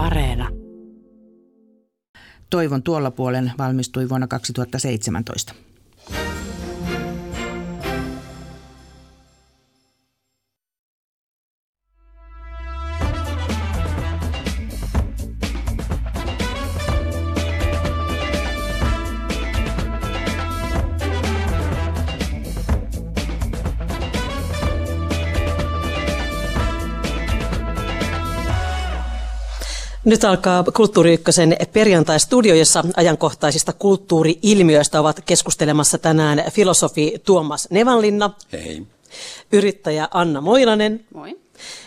Areena. Toivon tuolla puolen valmistui vuonna 2017. Nyt alkaa Kulttuuri Ykkösen perjantai-studio, jossa ajankohtaisista kulttuuri-ilmiöistä ovat keskustelemassa tänään filosofi Tuomas Nevanlinna. Hei. Yrittäjä Anna Moilanen. Moi.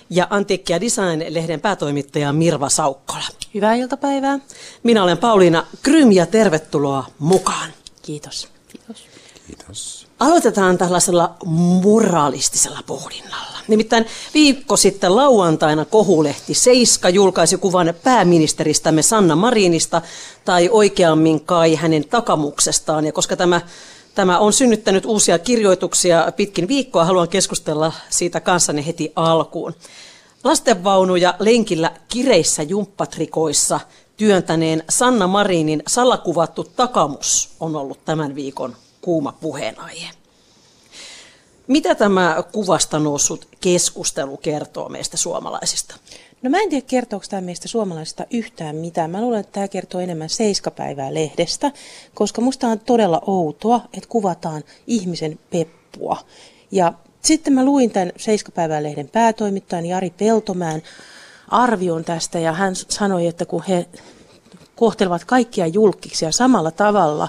Ja Antiikki ja Design-lehden päätoimittaja Mirva Saukkola. Hyvää iltapäivää. Minä olen Pauliina Krym ja tervetuloa mukaan. Kiitos. Kiitos. Kiitos. Aloitetaan tällaisella moraalistisella pohdinnalla. Nimittäin viikko sitten lauantaina kohulehti Seiska julkaisi kuvan pääministeristämme Sanna Marinista, tai oikeammin kai hänen takamuksestaan. Ja koska tämä, tämä on synnyttänyt uusia kirjoituksia pitkin viikkoa, haluan keskustella siitä kanssanne heti alkuun. Lastenvaunuja lenkillä kireissä jumppatrikoissa työntäneen Sanna Marinin salakuvattu takamus on ollut tämän viikon kuuma puheenaihe. Mitä tämä kuvasta noussut keskustelu kertoo meistä suomalaisista? No mä en tiedä, kertooko tämä meistä suomalaisista yhtään mitään. Mä luulen, että tämä kertoo enemmän Seiskapäivää lehdestä, koska musta on todella outoa, että kuvataan ihmisen peppua. Ja sitten mä luin tämän Seiskapäivää lehden päätoimittajan Jari Peltomään arvion tästä ja hän sanoi, että kun he kohtelevat kaikkia julkisia samalla tavalla.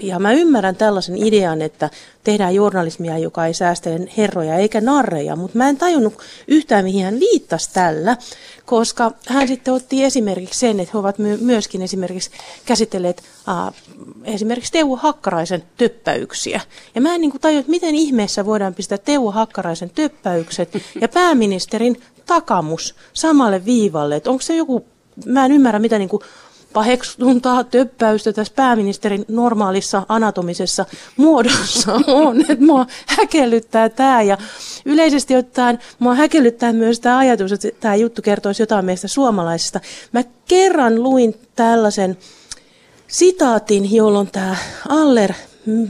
Ja mä ymmärrän tällaisen idean, että tehdään journalismia, joka ei säästele herroja eikä narreja, mutta mä en tajunnut yhtään, mihin hän viittasi tällä, koska hän sitten otti esimerkiksi sen, että he ovat myöskin esimerkiksi käsitelleet äh, esimerkiksi Teuvo Hakkaraisen töppäyksiä. Ja mä en niin tajua, että miten ihmeessä voidaan pistää Teuvo Hakkaraisen töppäykset ja pääministerin takamus samalle viivalle. Että onko se joku, mä en ymmärrä, mitä niin kuin paheksuntaa töppäystä tässä pääministerin normaalissa anatomisessa muodossa on. Että mua häkellyttää tämä ja yleisesti ottaen mua häkellyttää myös tämä ajatus, että tämä juttu kertoisi jotain meistä suomalaisista. Mä kerran luin tällaisen sitaatin, jolloin tämä Aller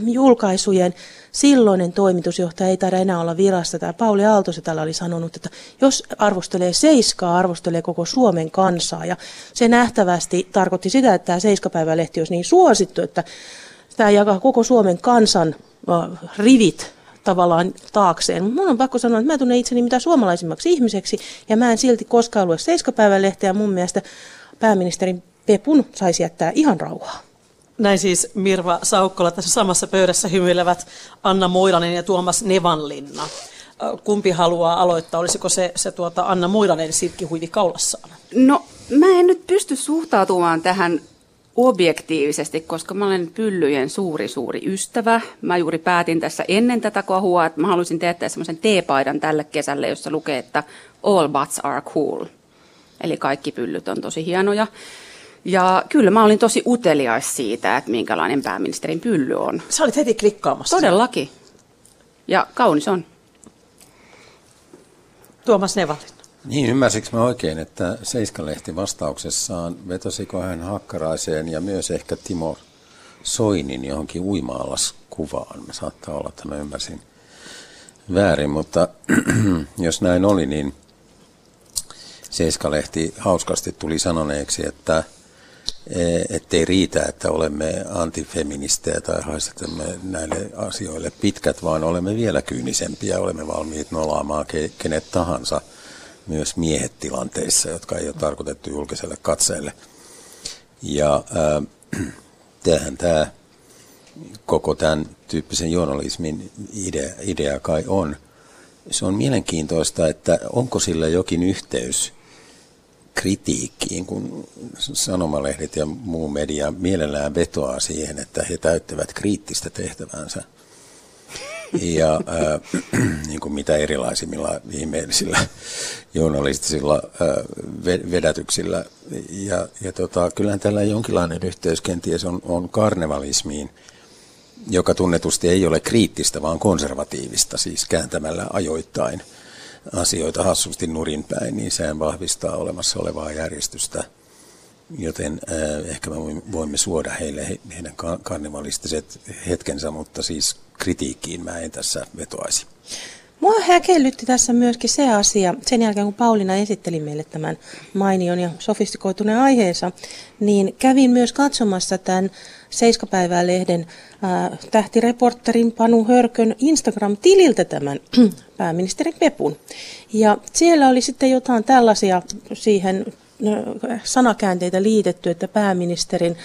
julkaisujen silloinen toimitusjohtaja ei taida enää olla virasta. Tämä Pauli Aaltoset täällä oli sanonut, että jos arvostelee Seiskaa, arvostelee koko Suomen kansaa. Ja se nähtävästi tarkoitti sitä, että tämä Seiskapäivälehti olisi niin suosittu, että tämä jakaa koko Suomen kansan rivit tavallaan taakseen. Mun on pakko sanoa, että mä tunnen itseni mitä suomalaisimmaksi ihmiseksi, ja mä en silti koskaan lue Seiskapäivälehteä. Mun mielestä pääministerin Pepun saisi jättää ihan rauhaa. Näin siis Mirva Saukkola tässä samassa pöydässä hymyilevät Anna Moilanen ja Tuomas Nevanlinna. Kumpi haluaa aloittaa? Olisiko se, se tuota Anna Moilanen silkkihuivi kaulassaan? No mä en nyt pysty suhtautumaan tähän objektiivisesti, koska mä olen pyllyjen suuri, suuri ystävä. Mä juuri päätin tässä ennen tätä kohua, että mä haluaisin teettää semmoisen teepaidan tälle kesälle, jossa lukee, että all butts are cool. Eli kaikki pyllyt on tosi hienoja. Ja kyllä mä olin tosi uteliais siitä, että minkälainen pääministerin pylly on. Sä olit heti klikkaamassa. Todellakin. Ja kaunis on. Tuomas Nevalin. Niin, ymmärsikö mä oikein, että Seiskalehti vastauksessaan vetosiko hän Hakkaraiseen ja myös ehkä Timo Soinin johonkin uimaallaskuvaan. Mä saattaa olla, että mä ymmärsin väärin, mutta jos näin oli, niin Seiskalehti hauskasti tuli sanoneeksi, että – ettei riitä, että olemme antifeministejä tai haistetamme näille asioille pitkät, vaan olemme vielä kyynisempiä, olemme valmiit nolaamaan kenet tahansa, myös miehet tilanteissa, jotka ei ole tarkoitettu julkiselle katseelle. Ja äh, tämä koko tämän tyyppisen journalismin idea, idea kai on. Se on mielenkiintoista, että onko sillä jokin yhteys – kritiikkiin, kun sanomalehdet ja muu media mielellään vetoaa siihen, että he täyttävät kriittistä tehtävänsä. Ja äh, niin kuin mitä erilaisimmilla ihmeellisillä journalistisilla äh, vedätyksillä. Ja, ja tota, kyllähän tällä jonkinlainen yhteys kenties on, on karnevalismiin, joka tunnetusti ei ole kriittistä, vaan konservatiivista, siis kääntämällä ajoittain – asioita hassusti nurinpäin, niin sehän vahvistaa olemassa olevaa järjestystä. joten äh, ehkä me voimme suoda heille he, heidän karnevalistiset hetkensä, mutta siis kritiikkiin mä en tässä vetoaisi. Mua häkellytti tässä myöskin se asia, sen jälkeen kun Pauliina esitteli meille tämän mainion ja sofistikoituneen aiheensa, niin kävin myös katsomassa tämän Seiskapäivää-lehden äh, tähtireporterin Panu Hörkön Instagram-tililtä tämän pääministerin Pepun. Ja siellä oli sitten jotain tällaisia siihen sanakäänteitä liitetty, että pääministerin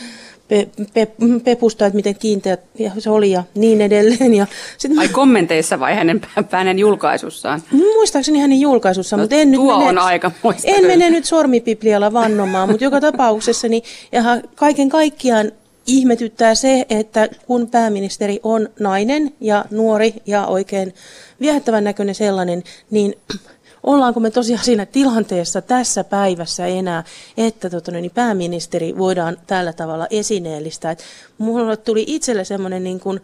pe, pe, pepusta, että miten kiinteä se oli ja niin edelleen. Ja sit Ai kommenteissa vai hänen hänen julkaisussaan? Muistaakseni hänen julkaisussaan, no, mutta en tuo nyt mene, on aika En mene nyt sormipiplialla vannomaan, mutta joka tapauksessa niin, ja kaiken kaikkiaan ihmetyttää se, että kun pääministeri on nainen ja nuori ja oikein viehättävän näköinen sellainen, niin ollaanko me tosiaan siinä tilanteessa tässä päivässä enää, että tota, niin pääministeri voidaan tällä tavalla esineellistää. Et tuli itselle semmoinen niin kuin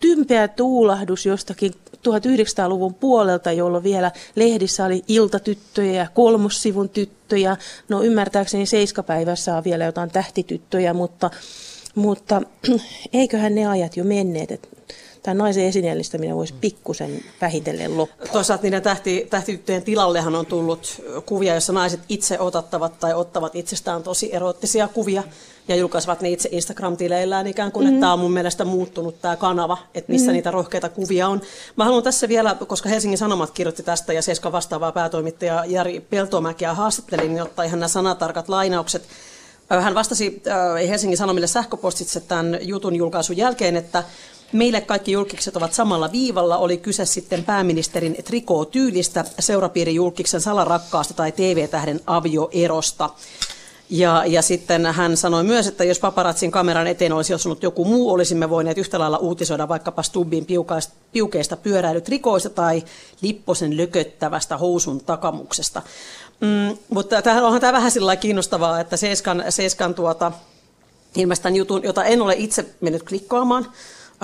tympeä tuulahdus jostakin 1900-luvun puolelta, jolloin vielä lehdissä oli iltatyttöjä ja kolmossivun tyttöjä. No ymmärtääkseni seiskapäivässä on vielä jotain tähtityttöjä, mutta, mutta eiköhän ne ajat jo menneet. Että tämä naisen esineellistäminen voisi pikkusen vähitellen loppua. Toisaalta niiden tähti, tähtityttöjen tilallehan on tullut kuvia, joissa naiset itse otattavat tai ottavat itsestään tosi erottisia kuvia ja julkaisevat ne itse Instagram-tileillään ikään kuin, mm-hmm. että tämä on mun mielestä muuttunut tämä kanava, että missä mm-hmm. niitä rohkeita kuvia on. Mä haluan tässä vielä, koska Helsingin Sanomat kirjoitti tästä ja Seska vastaavaa päätoimittaja Jari Peltomäkiä haastattelin, niin ottaa ihan nämä sanatarkat lainaukset. Hän vastasi Helsingin Sanomille sähköpostitse tämän jutun julkaisun jälkeen, että Meille kaikki julkikset ovat samalla viivalla, oli kyse sitten pääministerin trikootyylistä, seurapiirijulkiksen salarakkaasta tai TV-tähden avioerosta. Ja, ja sitten hän sanoi myös, että jos paparatsin kameran eteen olisi osunut joku muu, olisimme voineet yhtä lailla uutisoida vaikkapa Stubbin piukeista pyöräilytrikoista tai Lipposen lököttävästä housun takamuksesta. Mm, mutta tämähän onhan tämä vähän sillä kiinnostavaa, että Seiskan, Seiskan tuota, ilmeisesti jutun, jota en ole itse mennyt klikkaamaan,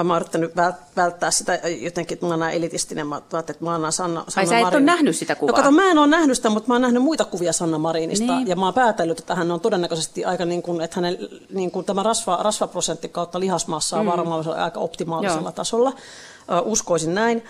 mä oon yrittänyt välttää sitä jotenkin, että mä oon elitistinen. Mä että mä oon Sanna, Sanna Ai sä et ole nähnyt sitä kuvaa? No kato, mä en ole nähnyt sitä, mutta mä oon nähnyt muita kuvia Sanna Marinista. Niin. Ja mä oon päätellyt, että hän on todennäköisesti aika niin kuin, että hänen niin kuin tämä rasva, rasvaprosentti kautta lihasmassa on mm. varmaan aika optimaalisella Joo. tasolla. Uh, uskoisin näin.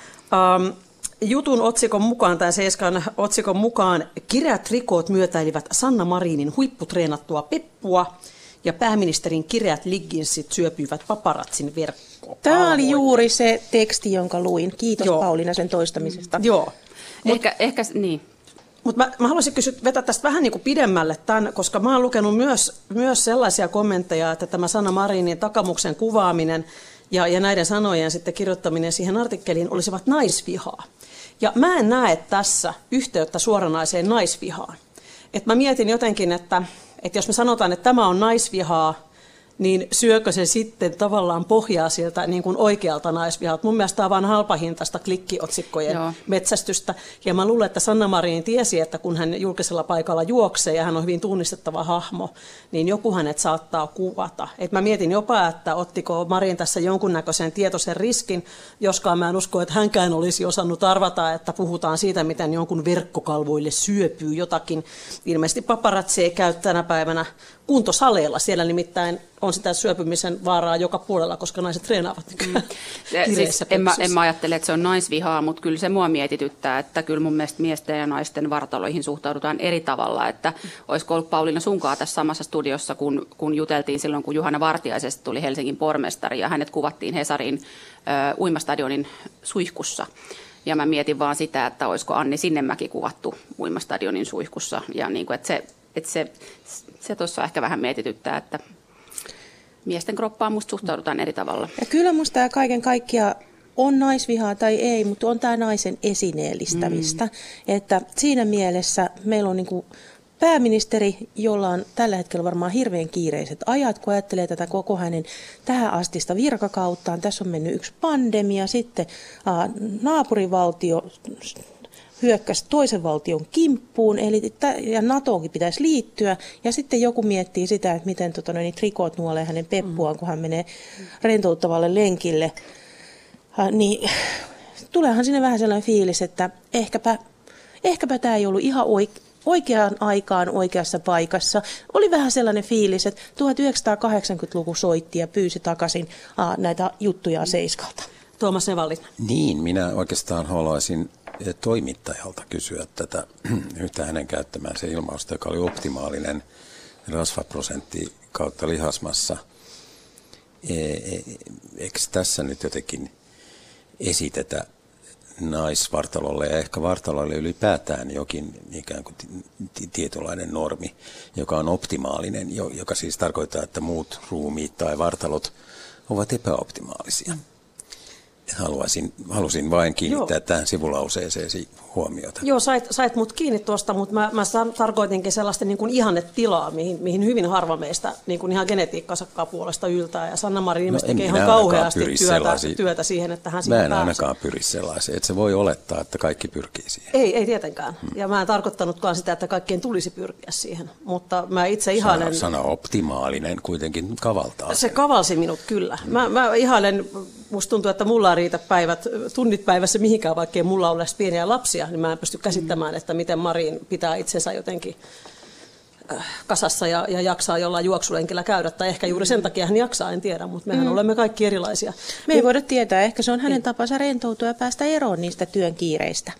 Um, Jutun otsikon mukaan, tai Seiskan otsikon mukaan, kireät rikoot myötäilivät Sanna Marinin huipputreenattua peppua ja pääministerin kireät ligginsit syöpyivät paparatsin verkkoon. Tämä oli juuri se teksti, jonka luin. Kiitos Joo. Pauliina sen toistamisesta. Joo. Ehkä, Mut, ehkä niin. Mutta mä, mä haluaisin kysyä, vetää tästä vähän niin kuin pidemmälle tämän, koska mä oon lukenut myös, myös sellaisia kommentteja, että tämä Sanna Marinin takamuksen kuvaaminen ja, ja näiden sanojen sitten kirjoittaminen siihen artikkeliin olisivat naisvihaa. Ja mä en näe tässä yhteyttä suoranaiseen naisvihaan. Et mä mietin jotenkin, että että jos me sanotaan, että tämä on naisvihaa, niin syökö se sitten tavallaan pohjaa sieltä niin kuin oikealta naisvihalta. Mun mielestä tämä on vain halpahintaista klikkiotsikkojen Joo. metsästystä. Ja mä luulen, että Sanna Marin tiesi, että kun hän julkisella paikalla juoksee ja hän on hyvin tunnistettava hahmo, niin joku hänet saattaa kuvata. Et mä mietin jopa, että ottiko Marin tässä jonkunnäköisen tietoisen riskin, joskaan mä en usko, että hänkään olisi osannut arvata, että puhutaan siitä, miten jonkun verkkokalvoille syöpyy jotakin. Ilmeisesti paparazzi ei käy tänä päivänä kuntosaleilla. Siellä nimittäin on sitä syöpymisen vaaraa joka puolella, koska naiset treenaavat mm. siis en, mä, en mä ajattele, että se on naisvihaa, mutta kyllä se mua mietityttää, että kyllä mun mielestä miesten ja naisten vartaloihin suhtaudutaan eri tavalla. Että olisiko ollut Pauliina sunkaa tässä samassa studiossa, kun, kun juteltiin silloin, kun Juhana Vartiaisesta tuli Helsingin pormestari ja hänet kuvattiin Hesarin äh, uimastadionin suihkussa. Ja mä mietin vaan sitä, että olisiko Anni Sinnemäki kuvattu uimastadionin suihkussa. Ja niin kuin, että se, että se, se tuossa ehkä vähän mietityttää, että miesten kroppaan musta suhtaudutaan eri tavalla. Ja kyllä musta tämä kaiken kaikkiaan on naisvihaa tai ei, mutta on tämä naisen esineellistämistä. Mm. Että siinä mielessä meillä on niin pääministeri, jolla on tällä hetkellä varmaan hirveän kiireiset ajat, kun ajattelee tätä koko hänen tähän astista virkakauttaan. Tässä on mennyt yksi pandemia, sitten aa, naapurivaltio hyökkäsi toisen valtion kimppuun, eli ja NATOonkin pitäisi liittyä, ja sitten joku miettii sitä, että miten tota, niin trikot nuolee hänen peppuaan, kun hän menee rentouttavalle lenkille, ha, niin tuleehan sinne vähän sellainen fiilis, että ehkäpä, ehkäpä tämä ei ollut ihan oik- oikeaan aikaan oikeassa paikassa. Oli vähän sellainen fiilis, että 1980-luku soitti ja pyysi takaisin aa, näitä juttuja Seiskalta. Tuomas Nevallin. Niin, minä oikeastaan haluaisin toimittajalta kysyä tätä yhtä hänen käyttämäänsä ilmausta, joka oli optimaalinen rasvaprosentti kautta lihasmassa. E, e, eikö tässä nyt jotenkin esitetä naisvartalolle ja ehkä vartalolle ylipäätään jokin ikään kuin tietynlainen normi, joka on optimaalinen, joka siis tarkoittaa, että muut ruumiit tai vartalot ovat epäoptimaalisia. Haluaisin, halusin vain kiinnittää Joo. tähän sivulauseeseesi huomiota. Joo, sait, sait mut kiinni tuosta, mutta mä, mä tarkoitinkin sellaista niin kuin ihannetilaa, mihin, mihin hyvin harva meistä niin kuin ihan genetiikkansa puolesta yltää. Ja Sanna Marin no, tekee ihan kauheasti työtä, työtä siihen, että hän Mä en ainakaan pyri sellaiseen, että se voi olettaa, että kaikki pyrkii siihen. Ei, ei tietenkään. Hmm. Ja mä en tarkoittanutkaan sitä, että kaikkien tulisi pyrkiä siihen. Mutta mä itse ihailen... Sana, sana optimaalinen kuitenkin kavaltaa. Se kavalsi minut kyllä. Mä, mä ihailen, musta tuntuu, että mulla riitä päivät, tunnit päivässä mihinkään, vaikkei mulla ole pieniä lapsia, niin mä en pysty käsittämään, että miten Marin pitää itsensä jotenkin äh, kasassa ja, ja jaksaa jollain juoksulenkillä käydä, tai ehkä juuri sen takia hän jaksaa, en tiedä, mutta mehän mm. olemme kaikki erilaisia. Me ei voida tietää, ehkä se on hänen niin. tapansa rentoutua ja päästä eroon niistä työn kiireistä.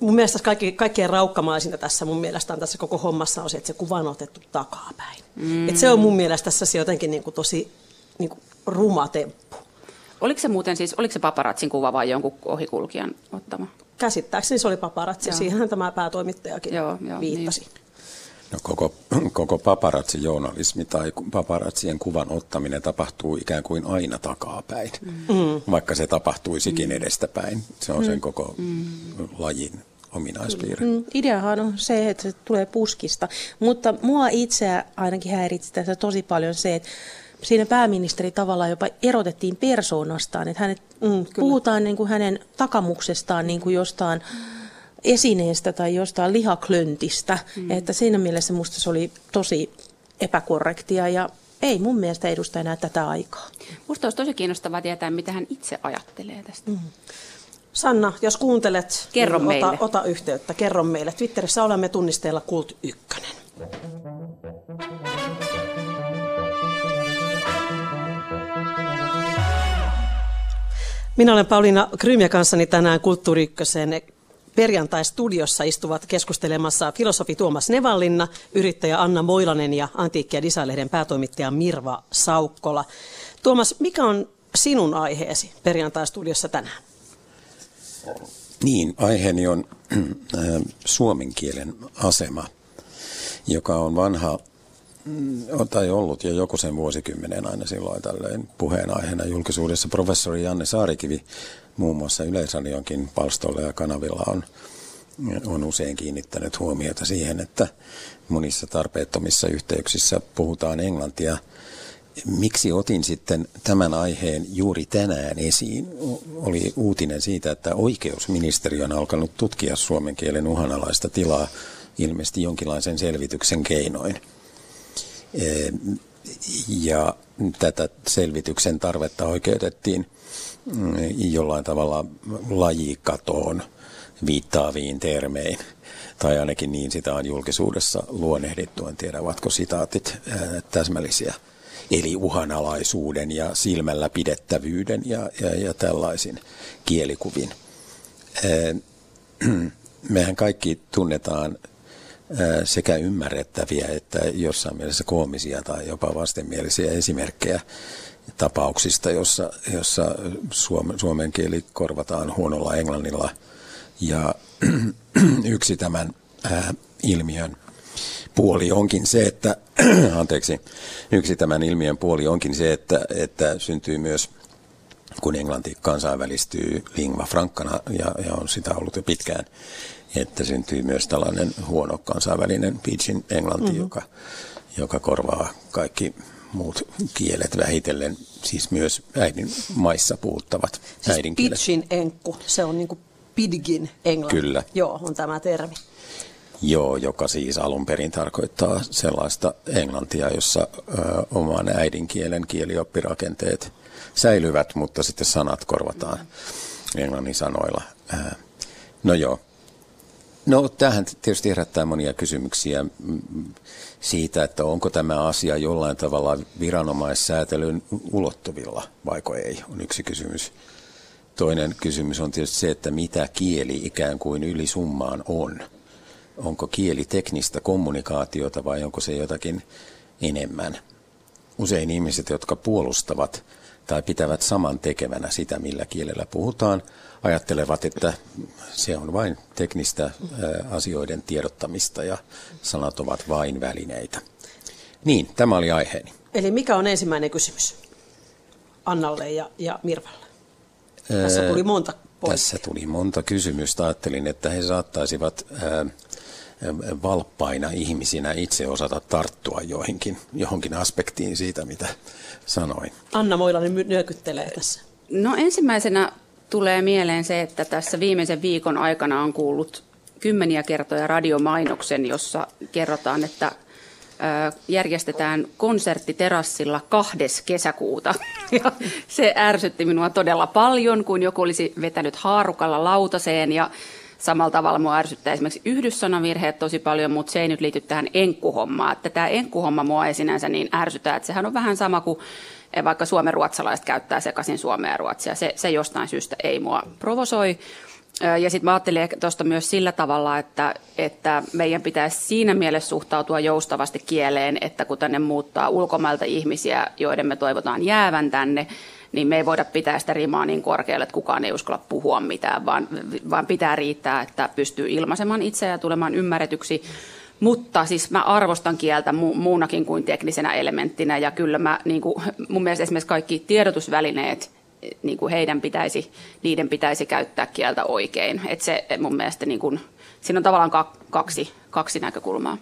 Mun mielestä kaikki, kaikkein raukkamaisinta tässä mun mielestä on tässä koko hommassa on se, että se kuva on otettu takapäin. Mm. Et se on mun mielestä tässä se jotenkin niin kuin tosi niin kuin ruma temppu. Oliko se muuten siis, oliko se paparatsin kuva vai jonkun ohikulkijan ottama? Käsittääkseni se oli paparatsi, joo. siihen tämä päätoimittajakin joo, joo, viittasi. Niin. No koko, koko paparazzi-journalismi tai paparazzien kuvan ottaminen tapahtuu ikään kuin aina takapäin, mm. vaikka se tapahtuisikin mm. edestäpäin. Se on mm. sen koko mm. lajin ominaispiirre. Mm, ideahan on se, että se tulee puskista, mutta mua itseä ainakin häiritsi tässä tosi paljon se, että siinä pääministeri tavallaan jopa erotettiin persoonastaan, että hänet mm, mm puhutaan niin kuin hänen takamuksestaan niin kuin jostain esineestä tai jostain lihaklöntistä, mm. että siinä mielessä musta se oli tosi epäkorrektia ja ei mun mielestä edusta enää tätä aikaa. Musta olisi tosi kiinnostavaa tietää, mitä hän itse ajattelee tästä. Mm. Sanna, jos kuuntelet, kerro niin ota, ota yhteyttä. Kerro meille. Twitterissä olemme tunnisteella Kult1. Minä olen Pauliina Krymia kanssani tänään Kulttuuri perjantai-studiossa istuvat keskustelemassa filosofi Tuomas Nevallinna, yrittäjä Anna Moilanen ja Antiikki- ja Design-lehden päätoimittaja Mirva Saukkola. Tuomas, mikä on sinun aiheesi perjantai-studiossa tänään? Niin, aiheeni on äh, suomen kielen asema, joka on vanha Mm, tai ollut jo joku sen vuosikymmenen aina silloin tällöin puheenaiheena julkisuudessa. Professori Janne Saarikivi muun muassa Yleisradionkin palstolla ja kanavilla on, on usein kiinnittänyt huomiota siihen, että monissa tarpeettomissa yhteyksissä puhutaan englantia. Miksi otin sitten tämän aiheen juuri tänään esiin? Oli uutinen siitä, että oikeusministeriö on alkanut tutkia suomen kielen uhanalaista tilaa ilmeisesti jonkinlaisen selvityksen keinoin. Ja tätä selvityksen tarvetta oikeutettiin mm, jollain tavalla lajikatoon viittaaviin termein. Tai ainakin niin sitä on julkisuudessa luonnehdittu. En tiedä, ovatko sitaatit täsmällisiä. Eli uhanalaisuuden ja silmällä pidettävyyden ja, ja, ja tällaisin kielikuvin. Mehän kaikki tunnetaan sekä ymmärrettäviä että jossain mielessä koomisia tai jopa vastenmielisiä esimerkkejä tapauksista, jossa, jossa suomen, suomen kieli korvataan huonolla englannilla. Ja yksi tämän ää, ilmiön puoli onkin se, että, anteeksi, yksi tämän ilmiön puoli onkin se, että, että syntyy myös kun englanti kansainvälistyy lingua frankkana ja, ja on sitä ollut jo pitkään, että syntyy myös tällainen huono kansainvälinen pidgin englanti, mm-hmm. joka, joka korvaa kaikki muut kielet vähitellen, siis myös äidin maissa puhuttavat siis äidinkielet. Pidgin enkku, se on niin kuin pidgin englanti. Kyllä. Joo, on tämä termi. Joo, joka siis alun perin tarkoittaa sellaista englantia, jossa ö, oman äidinkielen kielioppirakenteet säilyvät, mutta sitten sanat korvataan englannin sanoilla. no joo, No tähän tietysti herättää monia kysymyksiä siitä, että onko tämä asia jollain tavalla viranomaissäätelyn ulottuvilla, vaiko ei, on yksi kysymys. Toinen kysymys on tietysti se, että mitä kieli ikään kuin ylisummaan on. Onko kieli teknistä kommunikaatiota vai onko se jotakin enemmän? Usein ihmiset, jotka puolustavat tai pitävät saman tekevänä sitä, millä kielellä puhutaan, ajattelevat, että se on vain teknistä asioiden tiedottamista ja sanat ovat vain välineitä. Niin, tämä oli aiheeni. Eli mikä on ensimmäinen kysymys Annalle ja, ja Mirvalle? Tässä tuli monta pointtia. Tässä tuli monta kysymystä. Ajattelin, että he saattaisivat ää, valppaina ihmisinä itse osata tarttua joihinkin, johonkin aspektiin siitä, mitä sanoin. Anna Moilanen nyökyttelee tässä. No ensimmäisenä tulee mieleen se, että tässä viimeisen viikon aikana on kuullut kymmeniä kertoja radiomainoksen, jossa kerrotaan, että järjestetään konserttiterassilla kahdes kesäkuuta. Ja se ärsytti minua todella paljon, kun joku olisi vetänyt haarukalla lautaseen ja samalla tavalla mua ärsyttää esimerkiksi yhdyssanavirheet tosi paljon, mutta se ei nyt liity tähän enkkuhommaan. Että tämä enkkuhomma mua ei sinänsä niin ärsytä, että sehän on vähän sama kuin vaikka suomen ruotsalaiset käyttää sekaisin suomea ja ruotsia. Se, se jostain syystä ei mua provosoi. Ja sitten mä ajattelin tuosta myös sillä tavalla, että, että meidän pitäisi siinä mielessä suhtautua joustavasti kieleen, että kun tänne muuttaa ulkomailta ihmisiä, joiden me toivotaan jäävän tänne, niin me ei voida pitää sitä rimaa niin korkealle, että kukaan ei uskalla puhua mitään, vaan, vaan pitää riittää, että pystyy ilmaisemaan itseä ja tulemaan ymmärretyksi. Mutta siis mä arvostan kieltä mu- muunakin kuin teknisenä elementtinä ja kyllä mä, niin kuin, mun mielestä esimerkiksi kaikki tiedotusvälineet, niin kuin heidän pitäisi, niiden pitäisi käyttää kieltä oikein. Et se mun mielestä, niin kuin, siinä on tavallaan kaksi, kaksi näkökulmaa.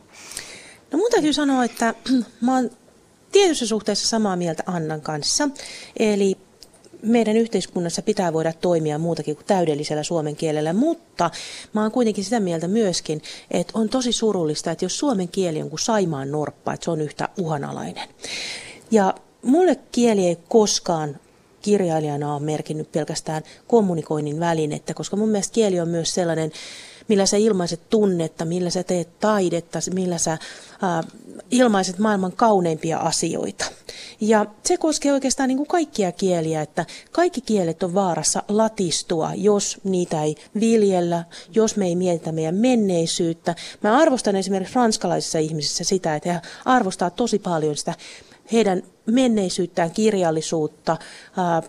No mun täytyy sanoa, että mä oon tietyssä suhteessa samaa mieltä Annan kanssa. Eli meidän yhteiskunnassa pitää voida toimia muutakin kuin täydellisellä suomen kielellä, mutta mä oon kuitenkin sitä mieltä myöskin, että on tosi surullista, että jos suomen kieli on kuin saimaan norppa, että se on yhtä uhanalainen. Ja mulle kieli ei koskaan kirjailijana ole merkinnyt pelkästään kommunikoinnin välinettä, koska mun mielestä kieli on myös sellainen millä sä ilmaiset tunnetta, millä sä teet taidetta, millä sä äh, ilmaiset maailman kauneimpia asioita. Ja se koskee oikeastaan niin kuin kaikkia kieliä, että kaikki kielet on vaarassa latistua, jos niitä ei viljellä, jos me ei mietitä meidän menneisyyttä. Mä arvostan esimerkiksi ranskalaisissa ihmisissä sitä, että he arvostaa tosi paljon sitä heidän menneisyyttään, kirjallisuutta ää,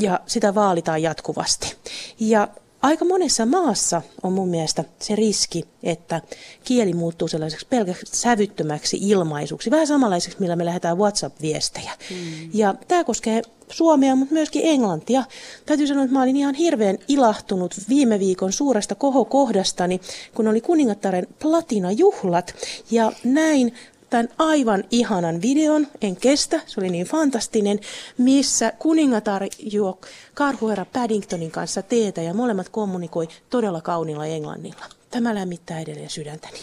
ja sitä vaalitaan jatkuvasti. Ja Aika monessa maassa on mun mielestä se riski, että kieli muuttuu sellaiseksi pelkäksi sävyttömäksi ilmaisuksi, vähän samanlaiseksi, millä me lähdetään WhatsApp-viestejä. Mm. Ja tämä koskee Suomea, mutta myöskin Englantia. Täytyy sanoa, että mä olin ihan hirveän ilahtunut viime viikon suuresta kohokohdastani, kun oli kuningattaren platinajuhlat. Ja näin tämän aivan ihanan videon, en kestä, se oli niin fantastinen, missä kuningatar juo karhuherra Paddingtonin kanssa teetä ja molemmat kommunikoi todella kaunilla englannilla. Tämä lämmittää edelleen sydäntäni.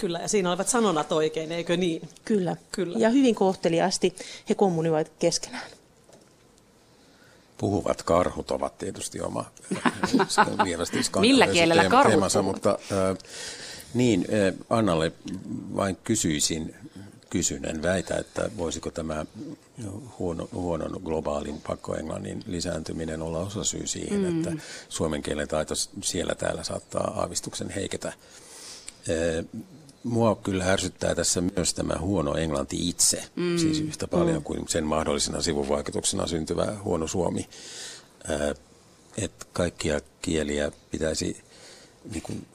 Kyllä, ja siinä olivat sanonat oikein, eikö niin? Kyllä. Kyllä. Ja hyvin kohteliaasti he kommunikoivat keskenään. Puhuvat karhut ovat tietysti oma Millä kielellä karhut mutta äh, niin, Annalle vain kysyisin, kysyn, en väitä, että voisiko tämä huono, huonon globaalin pakkoenglannin lisääntyminen olla osa syy siihen, mm. että suomen kielen taito siellä täällä saattaa aavistuksen heiketä. Mua kyllä ärsyttää tässä myös tämä huono englanti itse, mm. siis yhtä paljon mm. kuin sen mahdollisena sivuvaikutuksena syntyvä huono suomi. Että kaikkia kieliä pitäisi niin kuin,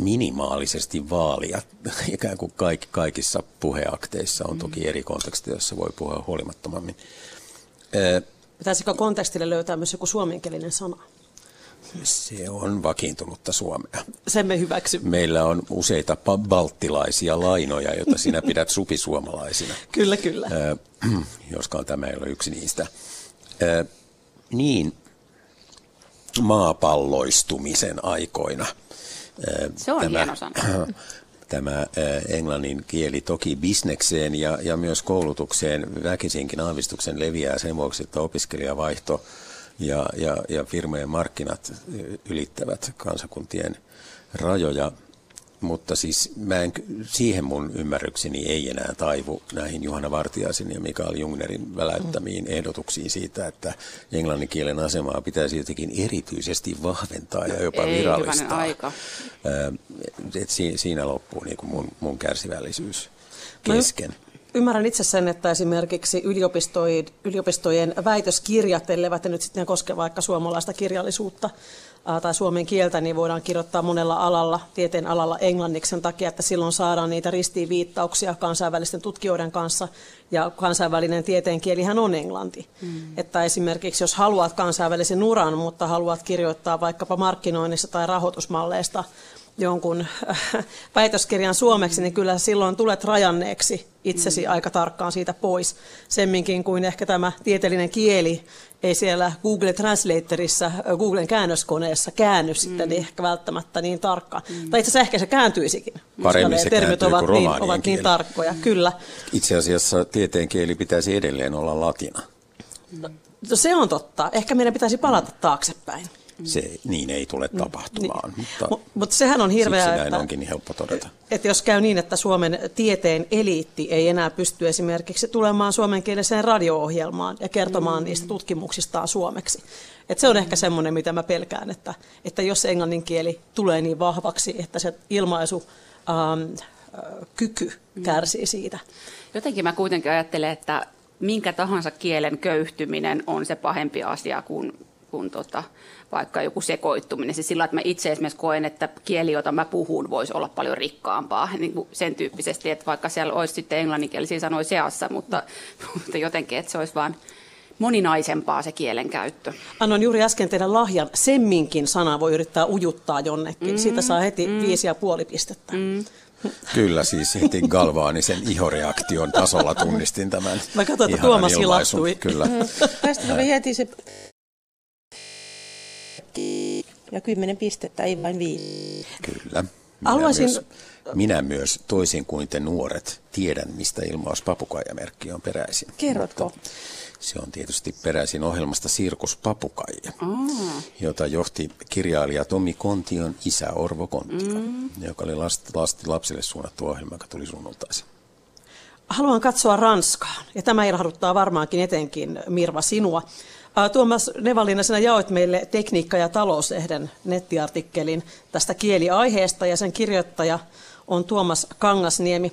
minimaalisesti vaalia ikään kuin kaik, kaikissa puheakteissa. On toki eri konteksteja, joissa voi puhua huolimattomammin. Pitäisikö kontekstille löytää myös joku suomenkielinen sana? Se on vakiintunutta suomea. Sen me hyväksymme. Meillä on useita balttilaisia lainoja, joita sinä pidät supisuomalaisina. kyllä, kyllä. Äh, joskaan tämä ei ole yksi niistä. Äh, niin, maapalloistumisen aikoina – se on tämä, hieno sana. Tämä englannin kieli toki bisnekseen ja, ja myös koulutukseen väkisinkin aavistuksen leviää sen vuoksi, että opiskelijavaihto ja, ja, ja firmojen markkinat ylittävät kansakuntien rajoja. Mutta siis mä en, siihen mun ymmärrykseni ei enää taivu näihin Juhana Vartiaisen ja Mikael Jungnerin väläyttämiin ehdotuksiin siitä, että englannin kielen asemaa pitäisi jotenkin erityisesti vahventaa ja jopa ei, virallistaa. aika. Et si, siinä loppuu niin kuin mun, mun kärsivällisyys kesken. No, Ymmärrän itse sen, että esimerkiksi yliopistojen, yliopistojen väitöskirjat, elleivät nyt sitten koske vaikka suomalaista kirjallisuutta tai suomen kieltä, niin voidaan kirjoittaa monella alalla, tieteen alalla englanniksi sen takia, että silloin saadaan niitä ristiinviittauksia kansainvälisten tutkijoiden kanssa, ja kansainvälinen tieteenkielihän on englanti. Mm. Että esimerkiksi jos haluat kansainvälisen uran, mutta haluat kirjoittaa vaikkapa markkinoinnista tai rahoitusmalleista jonkun äh, väitöskirjan suomeksi, niin kyllä silloin tulet rajanneeksi itsesi mm. aika tarkkaan siitä pois. Semminkin kuin ehkä tämä tieteellinen kieli ei siellä Google Translatorissa, Googlen käännöskoneessa käänny mm. sitten ehkä välttämättä niin tarkkaan. Mm. Tai itse asiassa ehkä se kääntyisikin. Paremmin se termit ovat, niin, ovat niin tarkkoja, kyllä. Itse asiassa tieteen kieli pitäisi edelleen olla latina. No, se on totta. Ehkä meidän pitäisi palata taaksepäin se niin ei tule mm. tapahtumaan. Niin, mutta, mutta sehän on hirveä, siksi näin että, onkin niin helppo todeta. Että jos käy niin, että Suomen tieteen eliitti ei enää pysty esimerkiksi tulemaan suomenkieliseen radio-ohjelmaan ja kertomaan mm. niistä tutkimuksistaan suomeksi. Että se on ehkä semmoinen, mitä mä pelkään, että, että jos englannin kieli tulee niin vahvaksi, että se ilmaisu ähm, kyky mm. kärsii siitä. Jotenkin mä kuitenkin ajattelen, että minkä tahansa kielen köyhtyminen on se pahempi asia kuin, kuin tota, vaikka joku sekoittuminen. Siis sillä, että mä itse esimerkiksi koen, että kieli, jota mä puhun, voisi olla paljon rikkaampaa niin kuin sen tyyppisesti, että vaikka siellä olisi sitten englanninkielisiä sanoja seassa, mutta, mutta jotenkin, että se olisi vaan moninaisempaa se kielen käyttö. Annoin juuri äsken teidän lahjan. Semminkin sana voi yrittää ujuttaa jonnekin. Mm, Siitä saa heti mm, viisi ja puoli pistettä. Mm. Kyllä, siis heti galvaanisen ihoreaktion tasolla tunnistin tämän Mä katsoin, että Tuomas ilahtui. Kyllä. Tästä tuli heti se ja kymmenen pistettä, ei vain viisi. Kyllä. Minä, Haluaisin... myös, minä myös, toisin kuin te nuoret, tiedän, mistä ilmaus papukaijamerkki on peräisin. Kerrotko? Mutta se on tietysti peräisin ohjelmasta Sirkus Papukaija, oh. jota johti kirjailija Tomi Kontion isä Orvo Kontio, mm. joka oli last, last, lapsille suunnattu ohjelma, joka tuli sunnuntaisin. Haluan katsoa Ranskaan, ja tämä ilahduttaa varmaankin etenkin Mirva sinua. Tuomas Nevalina, sinä jaoit meille tekniikka- ja talouslehden nettiartikkelin tästä kieliaiheesta ja sen kirjoittaja on Tuomas Kangasniemi.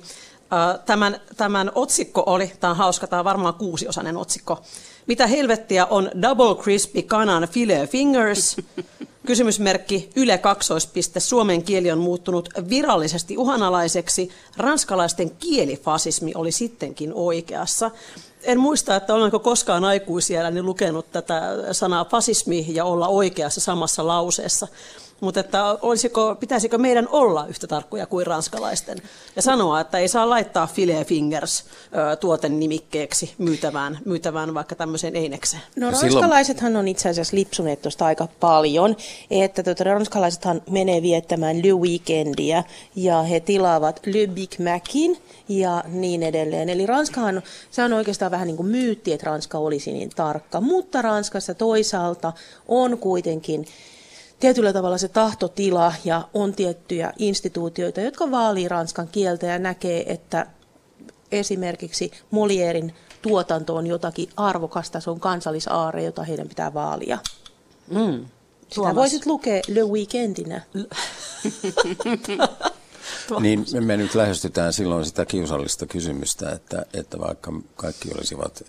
Tämän, tämän otsikko oli, tämä on hauska, tämä on varmaan kuusiosainen otsikko. Mitä helvettiä on Double Crispy Kanan Filet Fingers? Kysymysmerkki Yle kaksoispiste. Suomen kieli on muuttunut virallisesti uhanalaiseksi. Ranskalaisten kielifasismi oli sittenkin oikeassa en muista, että olenko koskaan aikuisia niin lukenut tätä sanaa fasismi ja olla oikeassa samassa lauseessa. Mutta että olisiko, pitäisikö meidän olla yhtä tarkkoja kuin ranskalaisten ja sanoa, että ei saa laittaa filet fingers tuoten nimikkeeksi myytävään, myytävään vaikka tämmöiseen einekseen. No ranskalaisethan on itse asiassa lipsuneet tuosta aika paljon, että tuota, ranskalaisethan menee viettämään Le Weekendia ja he tilaavat Le Big Macin ja niin edelleen. Eli Ranskahan, se on oikeastaan vähän niin kuin myytti, että Ranska olisi niin tarkka, mutta Ranskassa toisaalta on kuitenkin tietyllä tavalla se tahtotila ja on tiettyjä instituutioita, jotka vaalii ranskan kieltä ja näkee, että esimerkiksi Molierin tuotanto on jotakin arvokasta, se on kansallisaare, jota heidän pitää vaalia. Mm. Sitä voisit lukea Le Weekendinä. Niin me nyt lähestytään silloin sitä kiusallista kysymystä, että, että vaikka kaikki olisivat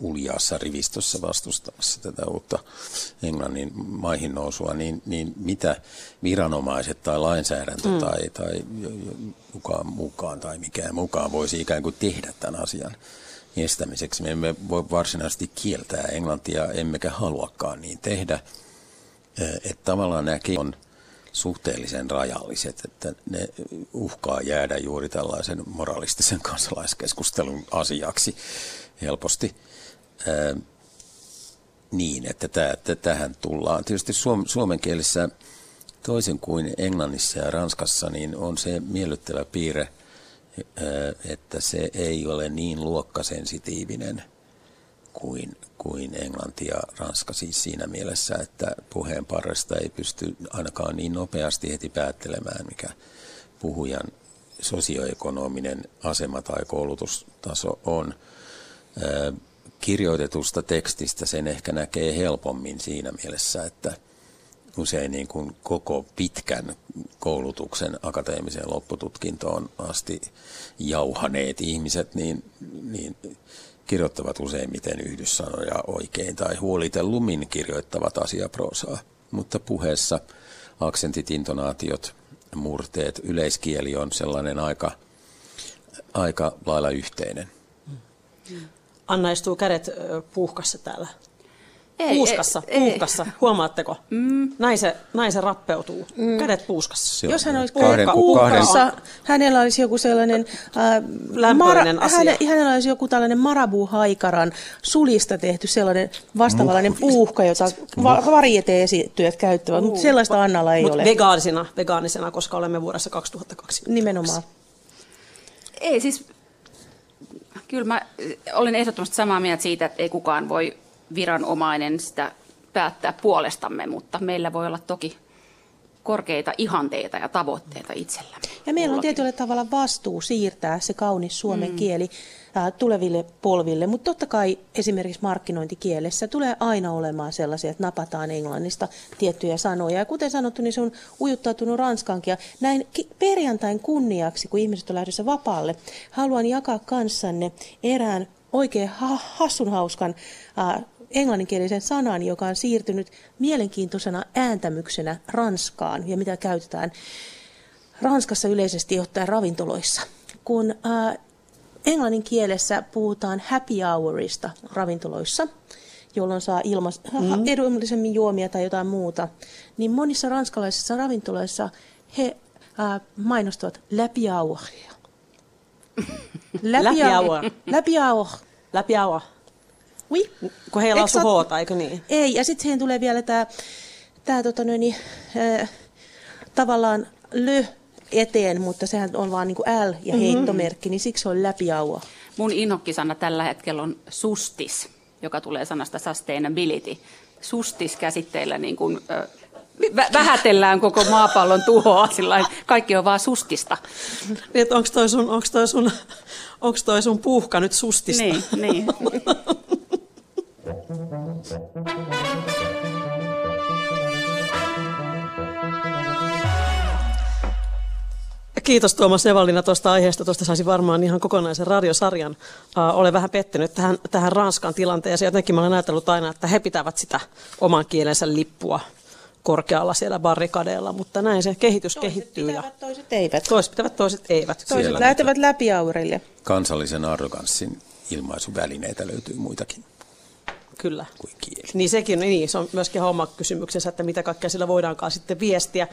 uljaassa rivistössä vastustamassa tätä uutta Englannin maihin nousua, niin, niin mitä viranomaiset tai lainsäädäntö mm. tai, tai kukaan mukaan tai mikään mukaan voisi ikään kuin tehdä tämän asian estämiseksi. Me emme voi varsinaisesti kieltää englantia, emmekä haluakaan niin tehdä. Että tavallaan nämä on suhteellisen rajalliset, että ne uhkaa jäädä juuri tällaisen moralistisen kansalaiskeskustelun asiaksi helposti. Ää, niin, että, tämä, että tähän tullaan. Tietysti suom, suomen kielessä toisin kuin Englannissa ja Ranskassa, niin on se miellyttävä piirre, että se ei ole niin luokkasensitiivinen kuin, kuin englanti ja ranska siis siinä mielessä, että puheen parresta ei pysty ainakaan niin nopeasti heti päättelemään, mikä puhujan sosioekonominen asema tai koulutustaso on. Kirjoitetusta tekstistä sen ehkä näkee helpommin siinä mielessä, että usein niin kuin koko pitkän koulutuksen akateemiseen loppututkintoon asti jauhaneet ihmiset, niin, niin kirjoittavat useimmiten yhdyssanoja oikein tai huolitellummin kirjoittavat asiaproosaa. Mutta puheessa aksentit, intonaatiot, murteet, yleiskieli on sellainen aika, aika lailla yhteinen. Anna istuu kädet puuhkassa täällä. Ei, puuskassa, ei, puuhkassa. Ei. Huomaatteko? Mm. Näin, se, näin se rappeutuu. Mm. Kädet puuskassa. Se Jos hän olisi kahden, puuhkassa, kahden... hänellä olisi joku sellainen... Äh, Lämpöinen asia. Häne, hänellä olisi joku tällainen marabu-haikaran sulista tehty sellainen vastavallinen puuhka, jota va- varieteesityöt käyttävät, mutta sellaista Annalla ei Mut ole. vegaanisena, vegaanisena, koska olemme vuodessa 2002. Nimenomaan. Ei siis, kyllä mä olen ehdottomasti samaa mieltä siitä, että ei kukaan voi viranomainen sitä päättää puolestamme, mutta meillä voi olla toki korkeita ihanteita ja tavoitteita itsellämme. Ja meillä on tietyllä tavalla vastuu siirtää se kaunis suomen mm. kieli tuleville polville, mutta totta kai esimerkiksi markkinointikielessä tulee aina olemaan sellaisia, että napataan englannista tiettyjä sanoja. Ja kuten sanottu, niin se on ujuttautunut ranskankin. Ja näin perjantain kunniaksi, kun ihmiset on lähdössä vapaalle, haluan jakaa kanssanne erään oikein ha- hassun hauskan äh, englanninkielisen sanan, joka on siirtynyt mielenkiintoisena ääntämyksenä Ranskaan ja mitä käytetään Ranskassa yleisesti ottaen ravintoloissa. Kun äh, englannin kielessä puhutaan happy hourista ravintoloissa, jolloin saa ilmas, mm. edullisemmin juomia tai jotain muuta, niin monissa ranskalaisissa ravintoloissa he äh, mainostavat läpi houria. Läpi hour. Oui. Kun heillä on suhoota, eikö niin? Ei, ja sitten siihen tulee vielä tämä tää, tota, niin, äh, tavallaan lö eteen, mutta sehän on vaan niin kuin L ja mhm. heittomerkki, mm-hmm. niin siksi se on läpiaua. Mun inhokkisana tällä hetkellä on sustis, joka tulee sanasta sustainability. Sustis käsitteellä niin kuin, äh, vähätellään koko maapallon tuhoa, sillä kaikki on vaan sustista. Niin, onko toi sun, onks toi sun, onks toi sun puuhka nyt sustista? Niin, niin. Kiitos Tuomas Nevallina tuosta aiheesta. Tuosta saisi varmaan ihan kokonaisen radiosarjan. Uh, olen vähän pettynyt tähän, tähän Ranskan tilanteeseen. Jotenkin mä olen ajatellut aina, että he pitävät sitä oman kielensä lippua korkealla siellä barrikadeella, mutta näin se kehitys toiset kehittyy. Pitävät, ja toiset eivät. Toiset pitävät, toiset eivät. Toiset lähtevät läpi aurille. Kansallisen arroganssin ilmaisuvälineitä löytyy muitakin. Kyllä. Kuin kieli. Niin sekin, niin se on myöskin oma kysymyksensä, että mitä kaikkea sillä voidaankaan sitten viestiä.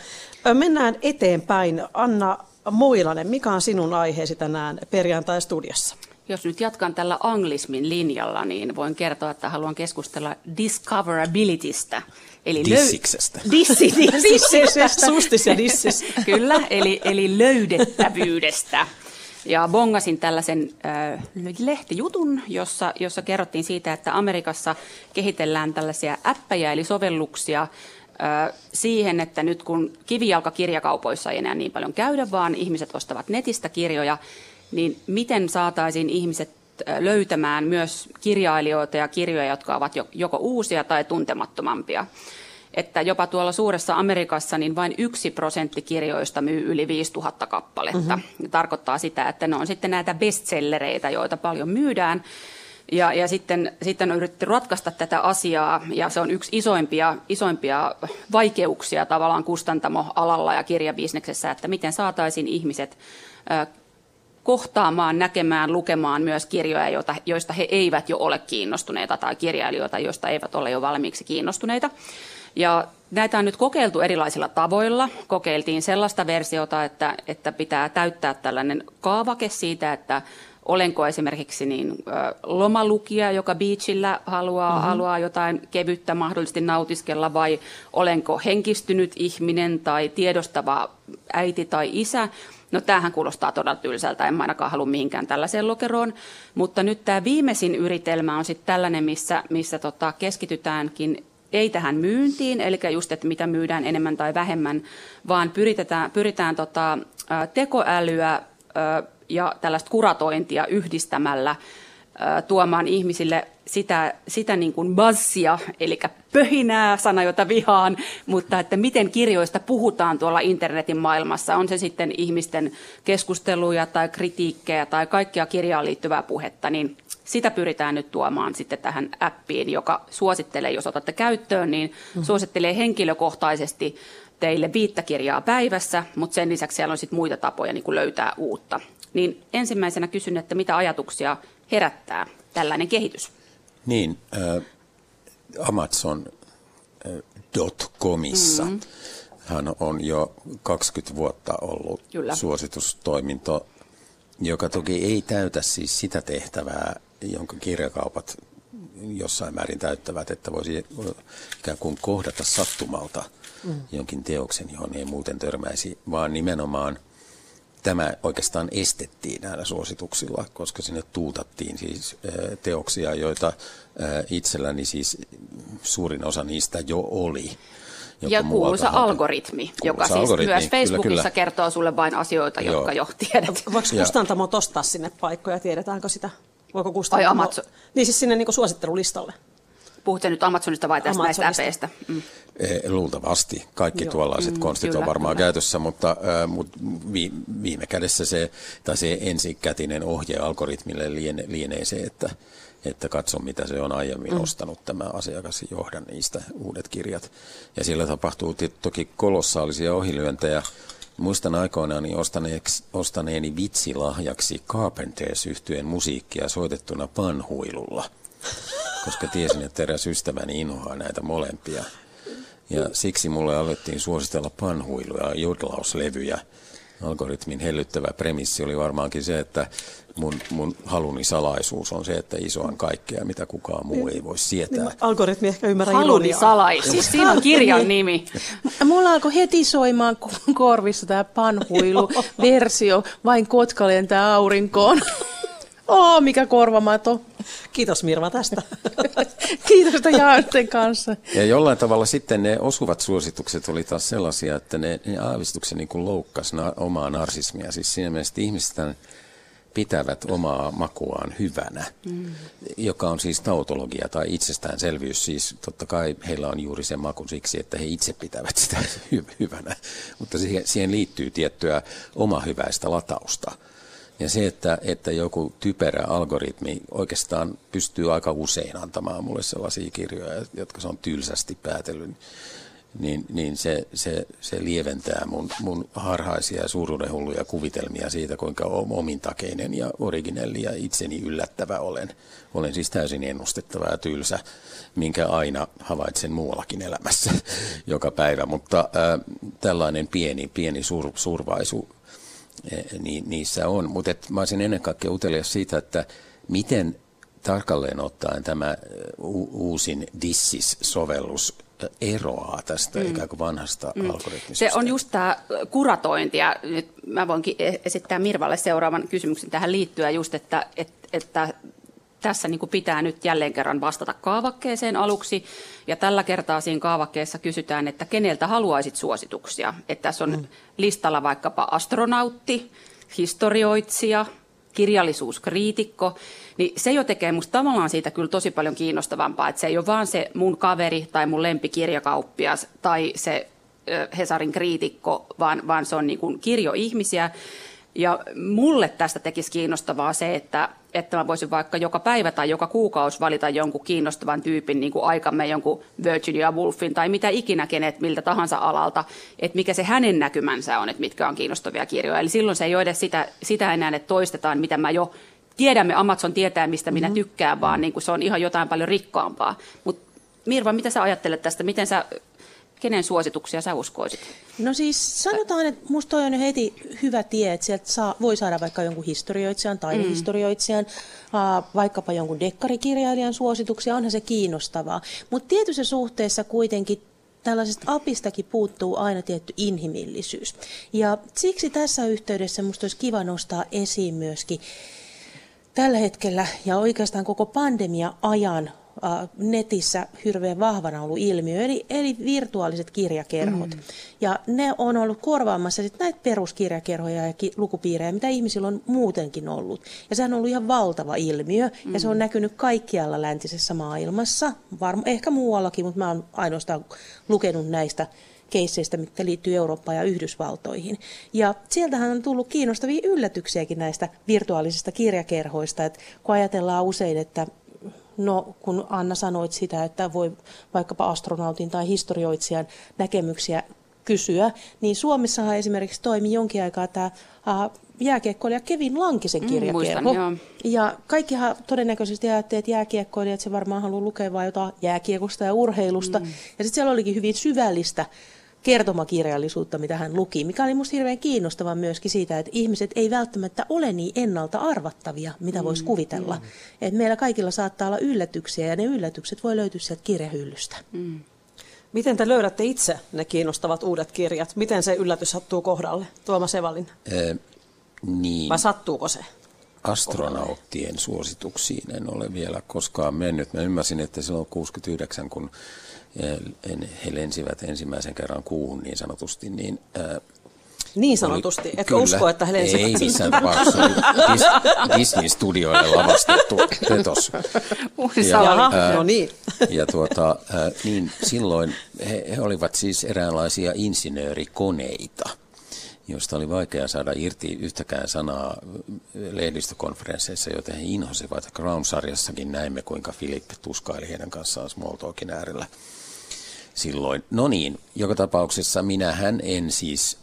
Mennään eteenpäin. Anna Moilanen, mikä on sinun aiheesi tänään perjantai-studiossa? Jos nyt jatkan tällä anglismin linjalla, niin voin kertoa, että haluan keskustella discoverabilitystä. Eli Dissiksestä. Löy- dissi, dissi, Sustis ja dissis. Kyllä, eli, eli löydettävyydestä. Ja bongasin tällaisen äh, lehtijutun, jossa, jossa kerrottiin siitä, että Amerikassa kehitellään tällaisia appeja eli sovelluksia äh, siihen, että nyt kun kivijalkakirjakaupoissa ei enää niin paljon käydä, vaan ihmiset ostavat netistä kirjoja, niin miten saataisiin ihmiset löytämään myös kirjailijoita ja kirjoja, jotka ovat joko uusia tai tuntemattomampia että jopa tuolla suuressa Amerikassa niin vain yksi prosentti kirjoista myy yli 5000 kappaletta. Mm-hmm. Tarkoittaa sitä, että ne on sitten näitä bestsellereitä, joita paljon myydään. Ja, ja sitten, sitten on yritetty ratkaista tätä asiaa, ja se on yksi isoimpia, isoimpia vaikeuksia tavallaan kustantamoalalla ja kirjabisneksessä, että miten saataisiin ihmiset kohtaamaan, näkemään, lukemaan myös kirjoja, joista he eivät jo ole kiinnostuneita, tai kirjailijoita, joista eivät ole jo valmiiksi kiinnostuneita. Ja näitä on nyt kokeiltu erilaisilla tavoilla. Kokeiltiin sellaista versiota, että, että pitää täyttää tällainen kaavake siitä, että olenko esimerkiksi niin, lomalukija, joka beachillä haluaa, mm-hmm. haluaa jotain kevyttä mahdollisesti nautiskella, vai olenko henkistynyt ihminen tai tiedostava äiti tai isä, No tämähän kuulostaa todella tylsältä, en mä ainakaan halua mihinkään tällaiseen lokeroon. Mutta nyt tämä viimeisin yritelmä on sitten tällainen, missä, missä tota keskitytäänkin ei tähän myyntiin, eli just, että mitä myydään enemmän tai vähemmän, vaan pyritään, pyritään tota, tekoälyä ja tällaista kuratointia yhdistämällä tuomaan ihmisille sitä, sitä niin kuin buzzia, eli pöhinää, sana jota vihaan, mutta että miten kirjoista puhutaan tuolla internetin maailmassa, on se sitten ihmisten keskusteluja tai kritiikkejä tai kaikkia kirjaan liittyvää puhetta, niin sitä pyritään nyt tuomaan sitten tähän appiin, joka suosittelee, jos otatte käyttöön, niin mm-hmm. suosittelee henkilökohtaisesti teille viittä kirjaa päivässä, mutta sen lisäksi siellä on sitten muita tapoja niin kuin löytää uutta. Niin ensimmäisenä kysyn, että mitä ajatuksia herättää tällainen kehitys? Niin, äh, Amazon.comissa mm-hmm. hän on jo 20 vuotta ollut Kyllä. suositustoiminto, joka toki ei täytä siis sitä tehtävää, jonka kirjakaupat jossain määrin täyttävät, että voisi ikään kuin kohdata sattumalta mm. jonkin teoksen, johon ei muuten törmäisi, vaan nimenomaan – tämä oikeastaan estettiin näillä suosituksilla, koska sinne tuutattiin siis teoksia, joita itselläni siis suurin osa niistä jo oli. Ja kuuluisa algoritmi, kuuluisa joka siis algoritmi, myös Facebookissa kyllä, kyllä. kertoo sulle vain asioita, Joo. jotka jo tiedät. Voiko kustantamo ostaa sinne paikkoja, tiedetäänkö sitä? Voiko kustantamo... Ai Amazon. Niin siis sinne niin suosittelulistalle. Puhutko nyt Amazonista vai tästä Amazonista. näistä äpeistä? Mm. Eh, luultavasti. Kaikki Joo. tuollaiset mm, konstit kyllä, on varmaan kyllä. käytössä, mutta, äh, mutta viime kädessä se, tai se ensikätinen ohje algoritmille liene, lienee se, että, että katso mitä se on aiemmin mm. ostanut tämä asiakas ja johda niistä uudet kirjat. Ja siellä tapahtuu toki kolossaalisia ohilyöntejä. Muistan aikoinaan ostaneeni vitsilahjaksi Carpenters yhtyeen musiikkia soitettuna panhuilulla – koska tiesin, että eräs ystäväni inhoaa näitä molempia. Ja siksi mulle alettiin suositella panhuiluja ja jodlauslevyjä. Algoritmin hellyttävä premissi oli varmaankin se, että mun, mun haluni salaisuus on se, että isoan kaikkea, mitä kukaan muu ei voi sietää. Niin, algoritmi ehkä ymmärrä Haluni salaisuus, siinä on kirjan nimi. Mulla alkoi heti soimaan korvissa tämä panhuilu-versio, vain kotka lentää aurinkoon. Oh, mikä korvamato. Kiitos Mirva tästä. Kiitos, että kanssa. Ja jollain tavalla sitten ne osuvat suositukset oli taas sellaisia, että ne, ne aavistuksen niin kuin loukkasi na, omaa narsismia. Siis siinä mielessä ihmisten pitävät omaa makuaan hyvänä, mm. joka on siis tautologia tai itsestäänselvyys. Siis totta kai heillä on juuri se maku siksi, että he itse pitävät sitä hy- hyvänä, mutta siihen, siihen liittyy tiettyä omahyväistä latausta. Ja se, että, että joku typerä algoritmi oikeastaan pystyy aika usein antamaan mulle sellaisia kirjoja, jotka se on tylsästi päätellyt, niin, niin se, se, se lieventää mun, mun harhaisia ja suuruudenhulluja kuvitelmia siitä, kuinka omintakeinen ja originelli ja itseni yllättävä olen. Olen siis täysin ennustettava ja tylsä, minkä aina havaitsen muuallakin elämässä joka päivä. Mutta äh, tällainen pieni, pieni sur, survaisu niin niissä on. Mutta mä olisin ennen kaikkea utelias siitä, että miten tarkalleen ottaen tämä u- uusin Dissis-sovellus eroaa tästä mm. ikään kuin vanhasta mm. algoritmisesta? Se on just tämä kuratointi, ja nyt mä voinkin e-, esittää Mirvalle seuraavan kysymyksen tähän liittyen, just että, että, että tässä niin kuin pitää nyt jälleen kerran vastata kaavakkeeseen aluksi. Ja tällä kertaa siinä kaavakkeessa kysytään, että keneltä haluaisit suosituksia. Että tässä on mm. listalla vaikkapa astronautti, historioitsija, kirjallisuuskriitikko, niin se jo tekee musta tavallaan siitä kyllä tosi paljon kiinnostavampaa, että se ei ole vaan se mun kaveri tai mun lempikirjakauppias tai se Hesarin kriitikko, vaan, vaan se on niin kuin kirjoihmisiä. Ja mulle tästä tekisi kiinnostavaa se, että, että mä voisin vaikka joka päivä tai joka kuukausi valita jonkun kiinnostavan tyypin, niin kuin aikamme jonkun Virginia Woolfin tai mitä ikinä kenet miltä tahansa alalta, että mikä se hänen näkymänsä on, että mitkä on kiinnostavia kirjoja. Eli silloin se ei ole edes sitä, sitä enää, että toistetaan, mitä mä jo tiedämme, Amazon tietää, mistä minä mm-hmm. tykkään, vaan niin kuin se on ihan jotain paljon rikkaampaa. Mutta Mirva, mitä sä ajattelet tästä? Miten sä Kenen suosituksia sä uskoisit? No siis sanotaan, että musta on heti hyvä tie, että sieltä saa, voi saada vaikka jonkun historioitsijan, taidehistorioitsijan, mm. vaikkapa jonkun dekkarikirjailijan suosituksia, onhan se kiinnostavaa. Mutta tietyssä suhteessa kuitenkin tällaisesta apistakin puuttuu aina tietty inhimillisyys. Ja siksi tässä yhteydessä minusta olisi kiva nostaa esiin myöskin tällä hetkellä ja oikeastaan koko pandemia-ajan netissä hirveän vahvana ollut ilmiö, eli, eli virtuaaliset kirjakerhot. Mm. Ja ne on ollut korvaamassa sit näitä peruskirjakerhoja ja ki- lukupiirejä, mitä ihmisillä on muutenkin ollut. Ja se on ollut ihan valtava ilmiö, mm. ja se on näkynyt kaikkialla läntisessä maailmassa, varma, ehkä muuallakin, mutta mä oon ainoastaan lukenut näistä keisseistä, mitkä liittyy Eurooppaan ja Yhdysvaltoihin. Ja sieltähän on tullut kiinnostavia yllätyksiäkin näistä virtuaalisista kirjakerhoista, että kun ajatellaan usein, että No, kun Anna sanoit sitä, että voi vaikkapa astronautin tai historioitsijan näkemyksiä kysyä, niin Suomessahan esimerkiksi toimi jonkin aikaa tämä jääkiekkoilija Kevin Lankisen kirjakerho. Mm, ja kaikkihan todennäköisesti ajattelivat, että jääkiekkoilijat se varmaan haluaa lukea vain jotain jääkiekosta ja urheilusta. Mm. Ja sitten siellä olikin hyvin syvällistä kertomakirjallisuutta, mitä hän luki, mikä oli minusta hirveän kiinnostava myöskin siitä, että ihmiset ei välttämättä ole niin ennalta arvattavia, mitä mm, voisi kuvitella. Mm. Että meillä kaikilla saattaa olla yllätyksiä ja ne yllätykset voi löytyä sieltä kirjahyllystä. Mm. Miten te löydätte itse ne kiinnostavat uudet kirjat? Miten se yllätys sattuu kohdalle, Tuomas Evalin? Ee, niin. Vai sattuuko se? Astronauttien suosituksiin en ole vielä koskaan mennyt. Mä ymmärsin, että silloin 69, kun he lensivät ensimmäisen kerran kuuhun niin sanotusti, niin niin sanotusti. Etkö kyllä, usko, että he lensivät Ei missään tapauksessa. Dis, Disney-studioille lavastettu petos. Ja, Jaha, no niin. Ja tuota, niin silloin he, he olivat siis eräänlaisia insinöörikoneita josta oli vaikea saada irti yhtäkään sanaa lehdistökonferensseissa, joten he inhosivat. Crown-sarjassakin näimme, kuinka Philip tuskaili heidän kanssaan small talkin äärellä silloin. No niin, joka tapauksessa minähän en siis,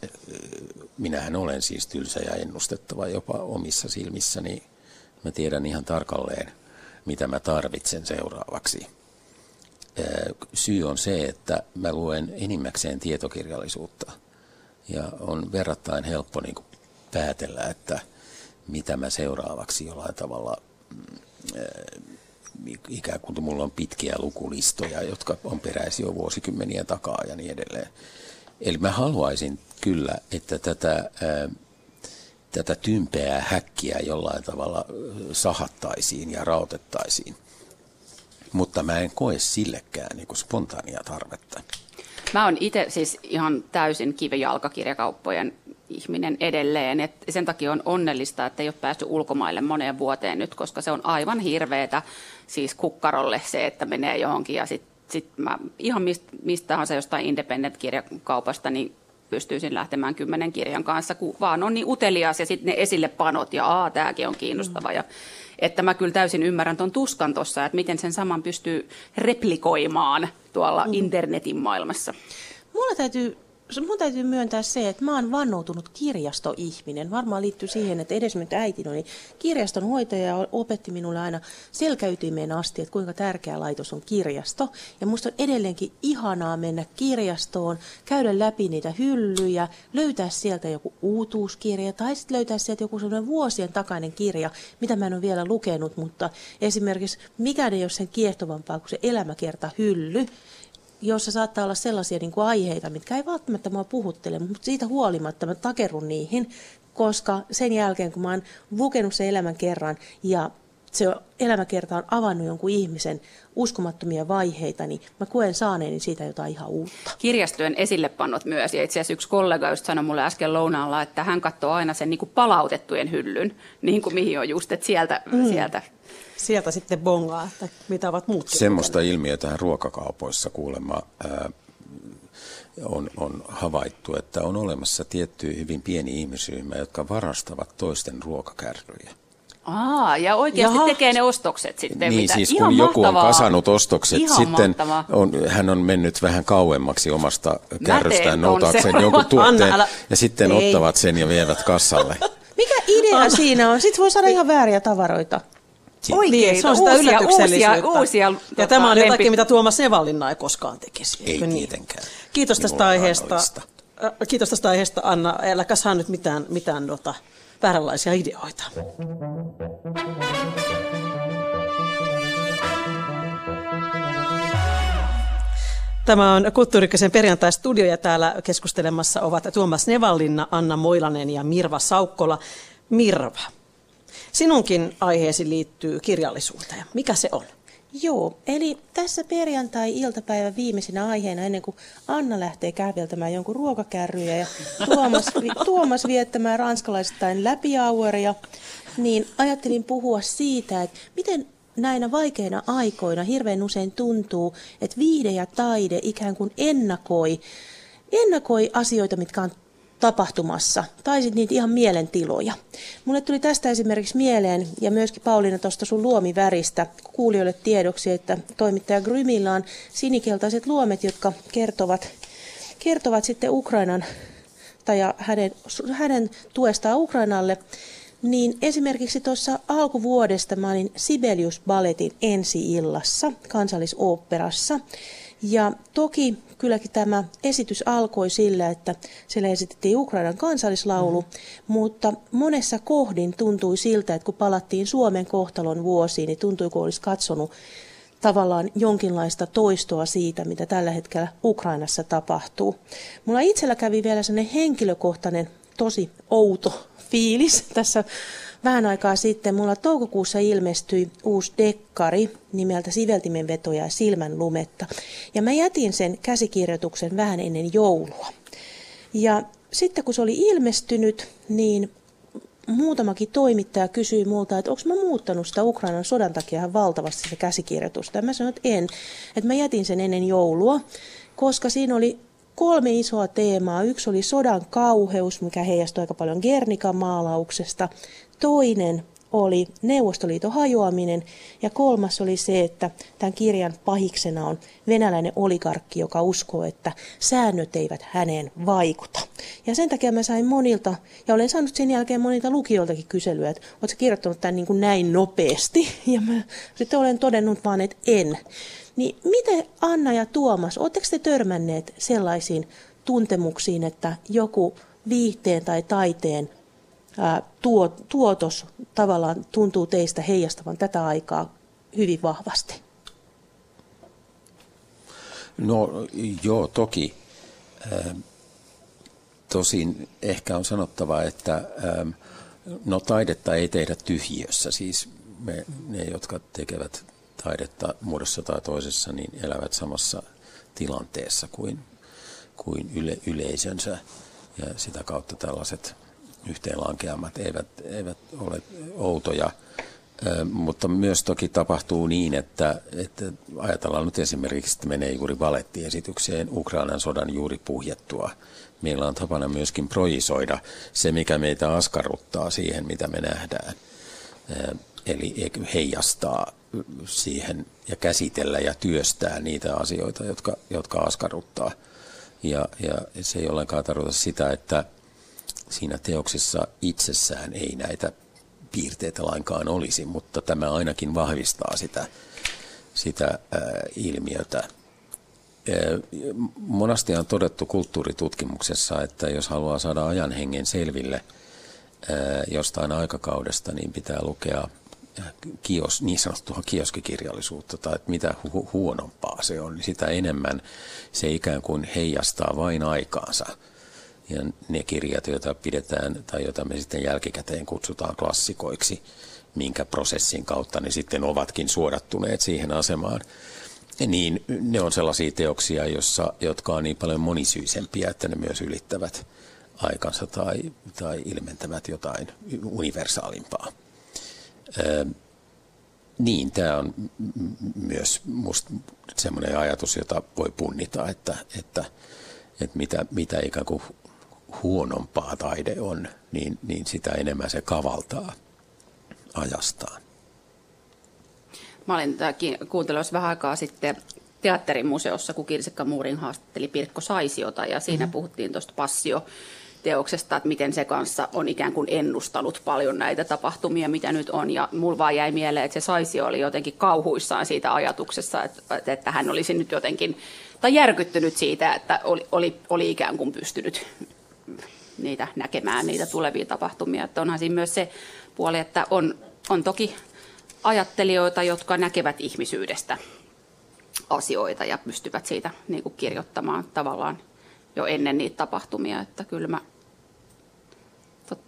minähän olen siis tylsä ja ennustettava jopa omissa silmissäni. Mä tiedän ihan tarkalleen, mitä mä tarvitsen seuraavaksi. Syy on se, että mä luen enimmäkseen tietokirjallisuutta. Ja on verrattain helppo niin päätellä, että mitä mä seuraavaksi jollain tavalla mm, ikään kuin mulla on pitkiä lukulistoja, jotka on peräisin jo vuosikymmeniä takaa ja niin edelleen. Eli mä haluaisin kyllä, että tätä, ää, tätä tympeää häkkiä jollain tavalla sahattaisiin ja rautettaisiin. Mutta mä en koe sillekään niin kuin spontaania tarvetta. Mä oon itse siis ihan täysin kivijalkakirjakauppojen ihminen edelleen. Et sen takia on onnellista, että ei ole päässyt ulkomaille moneen vuoteen nyt, koska se on aivan hirveetä siis kukkarolle se, että menee johonkin ja sitten sit mä ihan mistä, mistä tahansa jostain independent-kirjakaupasta, niin pystyisin lähtemään kymmenen kirjan kanssa, kun vaan on niin utelias ja sitten ne esille panot ja aa, tämäkin on kiinnostava. Ja, että mä kyllä täysin ymmärrän tuon tuskan tuossa, että miten sen saman pystyy replikoimaan tuolla mm. internetin maailmassa. Mulla täytyy mun täytyy myöntää se, että mä oon vannoutunut kirjastoihminen. Varmaan liittyy siihen, että edes nyt äiti oli kirjaston hoitaja ja opetti minulle aina selkäytymeen asti, että kuinka tärkeä laitos on kirjasto. Ja musta on edelleenkin ihanaa mennä kirjastoon, käydä läpi niitä hyllyjä, löytää sieltä joku uutuuskirja tai sitten löytää sieltä joku sellainen vuosien takainen kirja, mitä mä en ole vielä lukenut, mutta esimerkiksi mikään ei ole sen kiehtovampaa kuin se elämäkerta hylly, jossa saattaa olla sellaisia niin kuin aiheita, mitkä ei välttämättä mua puhuttele, mutta siitä huolimatta mä takerun niihin, koska sen jälkeen, kun mä oon lukenut sen elämän kerran ja se elämäkerta on avannut jonkun ihmisen uskomattomia vaiheita, niin mä koen saaneeni siitä jotain ihan uutta. Kirjastojen esillepannot myös, ja itse asiassa yksi kollega just sanoi mulle äsken lounaalla, että hän katsoo aina sen niin kuin palautettujen hyllyn, niin kuin mihin on just, että sieltä, mm. sieltä sieltä sitten bongaa, että mitä ovat muut. Semmoista ilmiötä ruokakaupoissa kuulemma ää, on, on havaittu, että on olemassa tietty hyvin pieni ihmisryhmä, jotka varastavat toisten ruokakärryjä. Aa, ja oikeasti Jaha. tekee ne ostokset sitten. Niin, mitä? siis Ihan kun mahtavaa. joku on kasannut ostokset, Ihan sitten on, hän on mennyt vähän kauemmaksi omasta kärrystään noutaakseen jonkun tuotteen, Anna, älä... ja sitten Ei. ottavat sen ja vievät kassalle. Mikä idea Anna. siinä on? Sitten voi saada ihan vääriä tavaroita. Oikein, niin, se on sitä uusia, yllätyksellisyyttä. Uusia, uusia, ja tota, tämä on jotakin, mitä Tuomas Evallinna ei koskaan tekisi. Ei niin? tietenkään. Kiitos tästä aiheesta. Äh, kiitos tästä aiheesta, Anna. Äläkä saa nyt mitään, mitään nota, vääränlaisia ideoita. Tämä on Kulttuurikkösen perjantai-studio ja täällä keskustelemassa ovat Tuomas Nevallinna, Anna Moilanen ja Mirva Saukkola. Mirva, sinunkin aiheesi liittyy kirjallisuuteen. Mikä se on? Joo, eli tässä perjantai-iltapäivän viimeisenä aiheena, ennen kuin Anna lähtee käveltämään jonkun ruokakärryjä ja Tuomas, Tuomas viettämään ranskalaisittain läpiaueria, niin ajattelin puhua siitä, että miten näinä vaikeina aikoina hirveän usein tuntuu, että viide ja taide ikään kuin ennakoi, ennakoi asioita, mitkä on tapahtumassa, tai sitten niitä ihan mielentiloja. Mulle tuli tästä esimerkiksi mieleen, ja myöskin Pauliina tuosta sun luomiväristä, kuulijoille tiedoksi, että toimittaja Grymillä on sinikeltaiset luomet, jotka kertovat, kertovat sitten Ukrainan tai hänen, hänen tuestaan Ukrainalle. Niin esimerkiksi tuossa alkuvuodesta mä olin Sibelius Balletin ensi-illassa kansallisoopperassa. Ja toki kylläkin tämä esitys alkoi sillä, että siellä esitettiin Ukrainan kansallislaulu, mm. mutta monessa kohdin tuntui siltä, että kun palattiin Suomen kohtalon vuosiin, niin tuntui, kun olisi katsonut tavallaan jonkinlaista toistoa siitä, mitä tällä hetkellä Ukrainassa tapahtuu. Mulla itsellä kävi vielä sellainen henkilökohtainen, tosi outo fiilis tässä vähän aikaa sitten. Mulla toukokuussa ilmestyi uusi dekkari nimeltä Siveltimen vetoja ja silmän lumetta. Ja mä jätin sen käsikirjoituksen vähän ennen joulua. Ja sitten kun se oli ilmestynyt, niin muutamakin toimittaja kysyi multa, että onko mä muuttanut sitä Ukrainan sodan takia ihan valtavasti sitä käsikirjoitusta. Ja mä sanoin, että en. Että mä jätin sen ennen joulua, koska siinä oli kolme isoa teemaa. Yksi oli sodan kauheus, mikä heijastui aika paljon Gernikan maalauksesta. Toinen oli Neuvostoliiton hajoaminen ja kolmas oli se, että tämän kirjan pahiksena on venäläinen oligarkki, joka uskoo, että säännöt eivät häneen vaikuta. Ja sen takia mä sain monilta, ja olen saanut sen jälkeen monilta lukijoiltakin kyselyä, että oletko kirjoittanut tämän niin kuin näin nopeasti? Ja mä sitten olen todennut vaan, että en. Niin miten Anna ja Tuomas, oletteko te törmänneet sellaisiin tuntemuksiin, että joku viihteen tai taiteen ää, tuo, tuotos tavallaan tuntuu teistä heijastavan tätä aikaa hyvin vahvasti? No joo, toki. Tosin ehkä on sanottava, että no taidetta ei tehdä tyhjiössä. Siis me, ne, jotka tekevät taidetta muodossa tai toisessa, niin elävät samassa tilanteessa kuin, kuin yle, yleisönsä. Ja sitä kautta tällaiset yhteenlankeamat eivät, eivät ole outoja. mutta myös toki tapahtuu niin, että, että ajatellaan nyt esimerkiksi, että menee juuri valettiesitykseen Ukrainan sodan juuri puhjettua. Meillä on tapana myöskin projisoida se, mikä meitä askarruttaa siihen, mitä me nähdään. Eli heijastaa siihen ja käsitellä ja työstää niitä asioita, jotka, jotka askarruttaa. Ja, ja se ei ollenkaan tarkoita sitä, että siinä teoksessa itsessään ei näitä piirteitä lainkaan olisi, mutta tämä ainakin vahvistaa sitä, sitä ää, ilmiötä. Monasti on todettu kulttuuritutkimuksessa, että jos haluaa saada ajan hengen selville ää, jostain aikakaudesta, niin pitää lukea kios, niin sanottua kioskikirjallisuutta tai että mitä hu- huonompaa se on, niin sitä enemmän se ikään kuin heijastaa vain aikaansa. Ja ne kirjat, joita pidetään tai joita me sitten jälkikäteen kutsutaan klassikoiksi, minkä prosessin kautta ne sitten ovatkin suodattuneet siihen asemaan, niin ne on sellaisia teoksia, jossa, jotka on niin paljon monisyisempiä, että ne myös ylittävät aikansa tai, tai ilmentävät jotain universaalimpaa. Niin, tämä on myös musta semmoinen ajatus, jota voi punnita, että, että, että mitä, mitä ikään kuin huonompaa taide on, niin, niin sitä enemmän se kavaltaa ajastaan. Mä olin kuuntelemassa vähän aikaa sitten teatterimuseossa, kun Kirsikka Muurin haastatteli Pirkko Saisiota, ja siinä mm-hmm. puhuttiin tuosta passio teoksesta, että miten se kanssa on ikään kuin ennustanut paljon näitä tapahtumia, mitä nyt on. Ja mulla vaan jäi mieleen, että se Saisi oli jotenkin kauhuissaan siitä ajatuksessa, että, että hän olisi nyt jotenkin, tai järkyttynyt siitä, että oli, oli, oli ikään kuin pystynyt niitä näkemään, niitä tulevia tapahtumia. Että onhan siinä myös se puoli, että on, on toki ajattelijoita, jotka näkevät ihmisyydestä asioita ja pystyvät siitä niin kuin kirjoittamaan tavallaan jo ennen niitä tapahtumia. Että kyllä mä,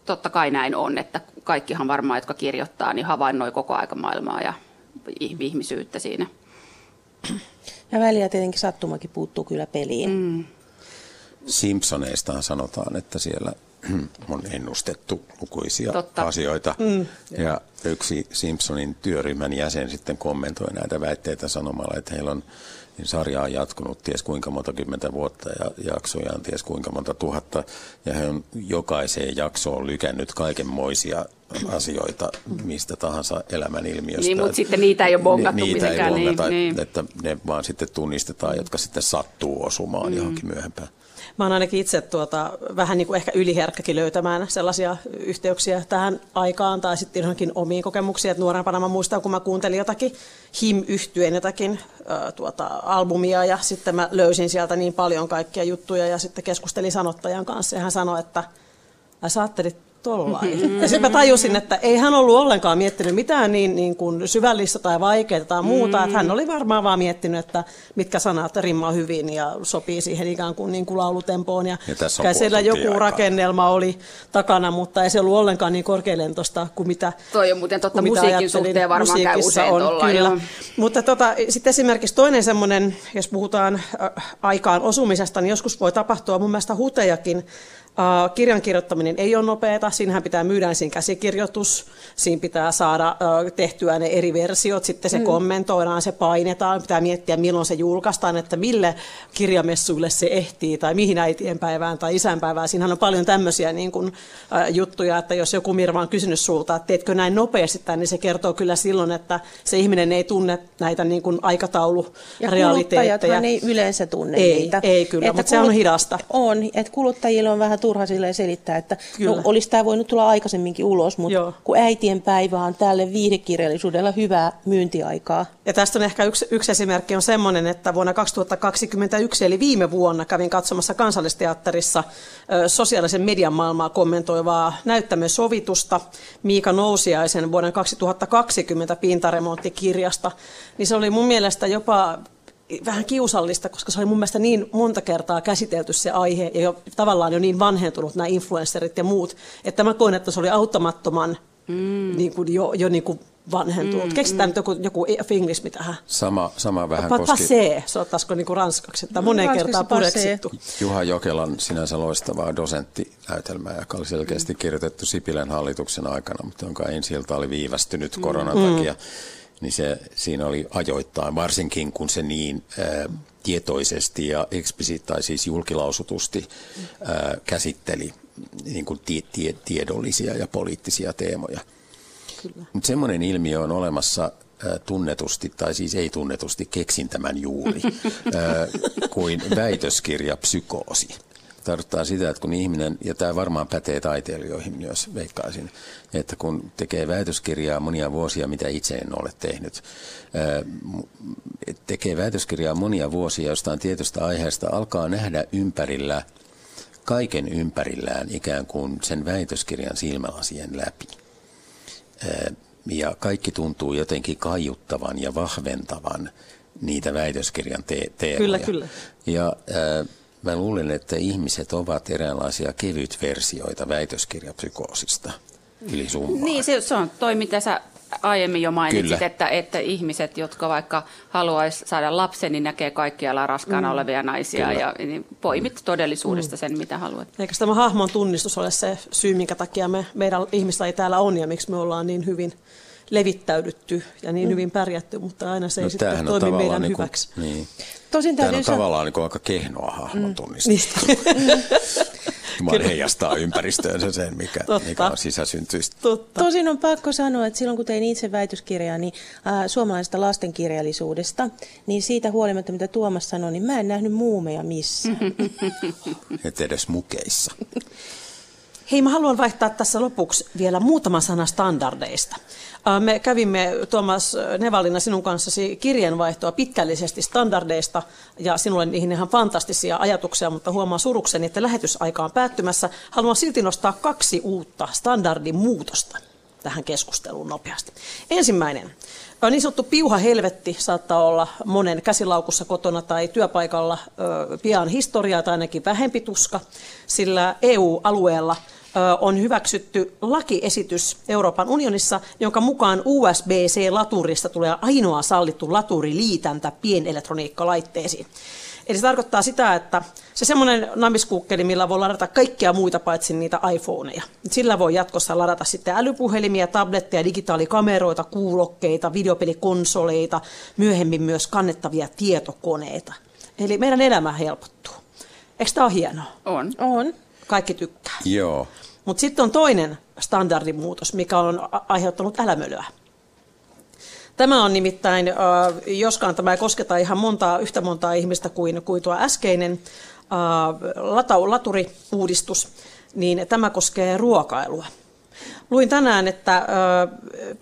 totta kai näin on, että kaikkihan varmaan, jotka kirjoittaa, niin havainnoi koko aika maailmaa ja ihmisyyttä siinä. Ja väliä tietenkin sattumakin puuttuu kyllä peliin. Mm. Simpsoneistaan sanotaan, että siellä on ennustettu lukuisia Totta. asioita. Mm. Ja yksi Simpsonin työryhmän jäsen sitten kommentoi näitä väitteitä sanomalla, että heillä on sarja on jatkunut ties kuinka monta kymmentä vuotta ja jaksoja on ties kuinka monta tuhatta. Ja he on jokaiseen jaksoon lykännyt kaikenmoisia asioita mistä tahansa elämän ilmiöstä. Niin, mutta sitten niitä ei ole bongattu Niitä ei bongata, niin, niin. että ne vaan sitten tunnistetaan, jotka sitten sattuu osumaan mm. johonkin myöhempään. Mä oon ainakin itse tuota, vähän niin kuin ehkä yliherkkäkin löytämään sellaisia yhteyksiä tähän aikaan tai sitten johonkin omiin kokemuksiin. Että nuorempana mä muistan, kun mä kuuntelin jotakin him yhtyeen jotakin äh, tuota, albumia ja sitten mä löysin sieltä niin paljon kaikkia juttuja ja sitten keskustelin sanottajan kanssa ja hän sanoi, että sä ajattelit tollain. Mm-hmm. Ja sitten mä tajusin, että ei hän ollut ollenkaan miettinyt mitään niin, niin kuin syvällistä tai vaikeaa tai muuta. Mm-hmm. Että hän oli varmaan vaan miettinyt, että mitkä sanat rimmaa hyvin ja sopii siihen ikään kuin, niin kuin laulutempoon. Ja, ja siellä joku aikaa. rakennelma oli takana, mutta ei se ollut ollenkaan niin korkealentoista kuin mitä Toi on muuten totta, musiikin suhteen varmaan käy usein on, kyllä. Mutta tota, sitten esimerkiksi toinen semmoinen, jos puhutaan äh, aikaan osumisesta, niin joskus voi tapahtua mun mielestä hutejakin Uh, kirjan kirjoittaminen ei ole nopeata, siinähän pitää myydä ensin käsikirjoitus, siinä pitää saada uh, tehtyä ne eri versiot, sitten se mm. kommentoidaan, se painetaan, pitää miettiä milloin se julkaistaan, että mille kirjamessuille se ehtii tai mihin äitienpäivään tai isänpäivään. Siinähän on paljon tämmöisiä niin kuin, uh, juttuja, että jos joku Mirva on kysynyt sulta, että teetkö näin nopeasti tämän, niin se kertoo kyllä silloin, että se ihminen ei tunne näitä niin kuin aikataulurealiteetteja. Ja ei yleensä tunne ei, niitä. Ei kyllä, että mutta kulut... se on hidasta. On, että kuluttajille on vähän turha silleen selittää, että no, olisi tämä voinut tulla aikaisemminkin ulos, mutta Joo. kun äitien päivä on tälle viihdekirjallisuudella hyvää myyntiaikaa. Ja tästä on ehkä yksi, yksi esimerkki on semmoinen, että vuonna 2021, eli viime vuonna, kävin katsomassa kansallisteatterissa sosiaalisen median maailmaa kommentoivaa näyttämösovitusta Miika Nousiaisen vuoden 2020 pintaremonttikirjasta. Niin se oli mun mielestä jopa vähän kiusallista, koska se oli mun mielestä niin monta kertaa käsitelty se aihe ja jo, tavallaan jo niin vanhentunut nämä influencerit ja muut, että mä koin, että se oli auttamattoman mm. niin kuin jo, jo niin kuin vanhentunut. Mm, Keksitään mm. nyt joku, joku finglismi tähän. Sama, sama vähän pa, koski... Passé, se ottaisiko niin kuin ranskaksi, että moneen no, kertaan pureksittu. Juha Jokelan sinänsä loistavaa dosenttinäytelmää, joka oli selkeästi kirjoitettu Sipilän hallituksen aikana, mutta jonka ensi oli viivästynyt koronan mm. takia. Mm niin se, siinä oli ajoittain, varsinkin kun se niin ää, tietoisesti ja eksplisiit, tai siis julkilausutusti ää, käsitteli niin kuin tie, tie, tiedollisia ja poliittisia teemoja. Mutta semmoinen ilmiö on olemassa ää, tunnetusti, tai siis ei tunnetusti, keksin tämän juuri, ää, kuin väitöskirja psykoosi tarkoittaa sitä, että kun ihminen, ja tämä varmaan pätee taiteilijoihin myös, veikkaisin, että kun tekee väitöskirjaa monia vuosia, mitä itse en ole tehnyt, tekee väitöskirjaa monia vuosia jostain tietystä aiheesta, alkaa nähdä ympärillä, kaiken ympärillään ikään kuin sen väitöskirjan silmälasien läpi. Ja kaikki tuntuu jotenkin kaiuttavan ja vahventavan niitä väitöskirjan te- teemoja. Kyllä, kyllä. Ja äh, Mä luulen, että ihmiset ovat eräänlaisia kevytversioita väitöskirjapsykoosista yli summaa. Niin, se, se on toi, mitä sä aiemmin jo mainitsit, että, että ihmiset, jotka vaikka haluaisi saada lapsen, niin näkee kaikkialla raskaana mm. olevia naisia Kyllä. ja niin poimit todellisuudesta mm. sen, mitä haluat. Eikö tämä hahmon tunnistus ole se syy, minkä takia me, meidän ei täällä on ja miksi me ollaan niin hyvin levittäydytty ja niin mm. hyvin pärjätty, mutta aina se ei no, sitten toimi meidän niin kuin, hyväksi. Niin. Tosin Tämä on tavallaan niin kuin aika kehnoa hahmon mm. tunnistus. Vaan heijastaa ympäristöönsä sen, mikä, mikä on sisäsyntyistä. Totta. Tosin on pakko sanoa, että silloin kun tein itse väitöskirjaa niin, äh, suomalaisesta lastenkirjallisuudesta, niin siitä huolimatta, mitä Tuomas sanoi, niin mä en nähnyt muumeja missään. Et edes mukeissa. Hei, mä haluan vaihtaa tässä lopuksi vielä muutama sana standardeista. Me kävimme Tuomas Nevalina sinun kanssasi kirjeenvaihtoa pitkällisesti standardeista ja sinulle niihin ihan fantastisia ajatuksia, mutta huomaan surukseni, että lähetysaika on päättymässä. Haluan silti nostaa kaksi uutta standardin muutosta. tähän keskusteluun nopeasti. Ensimmäinen. Niin sanottu piuha helvetti saattaa olla monen käsilaukussa kotona tai työpaikalla pian historiaa tai ainakin vähempi tuska, sillä EU-alueella on hyväksytty lakiesitys Euroopan unionissa, jonka mukaan USB-C-laturista tulee ainoa sallittu laturiliitäntä pienelektroniikkalaitteisiin. Eli se tarkoittaa sitä, että se semmoinen namiskuukkeli, millä voi ladata kaikkia muita paitsi niitä iPhoneja. Sillä voi jatkossa ladata sitten älypuhelimia, tabletteja, digitaalikameroita, kuulokkeita, videopelikonsoleita, myöhemmin myös kannettavia tietokoneita. Eli meidän elämä helpottuu. Eikö tämä ole hienoa? On. On. Kaikki tykkää. Joo. Mutta sitten on toinen standardimuutos, mikä on aiheuttanut älämölyä. Tämä on nimittäin, joskaan tämä ei kosketa ihan montaa, yhtä montaa ihmistä kuin, kuin tuo äskeinen laturiuudistus, niin tämä koskee ruokailua. Luin tänään, että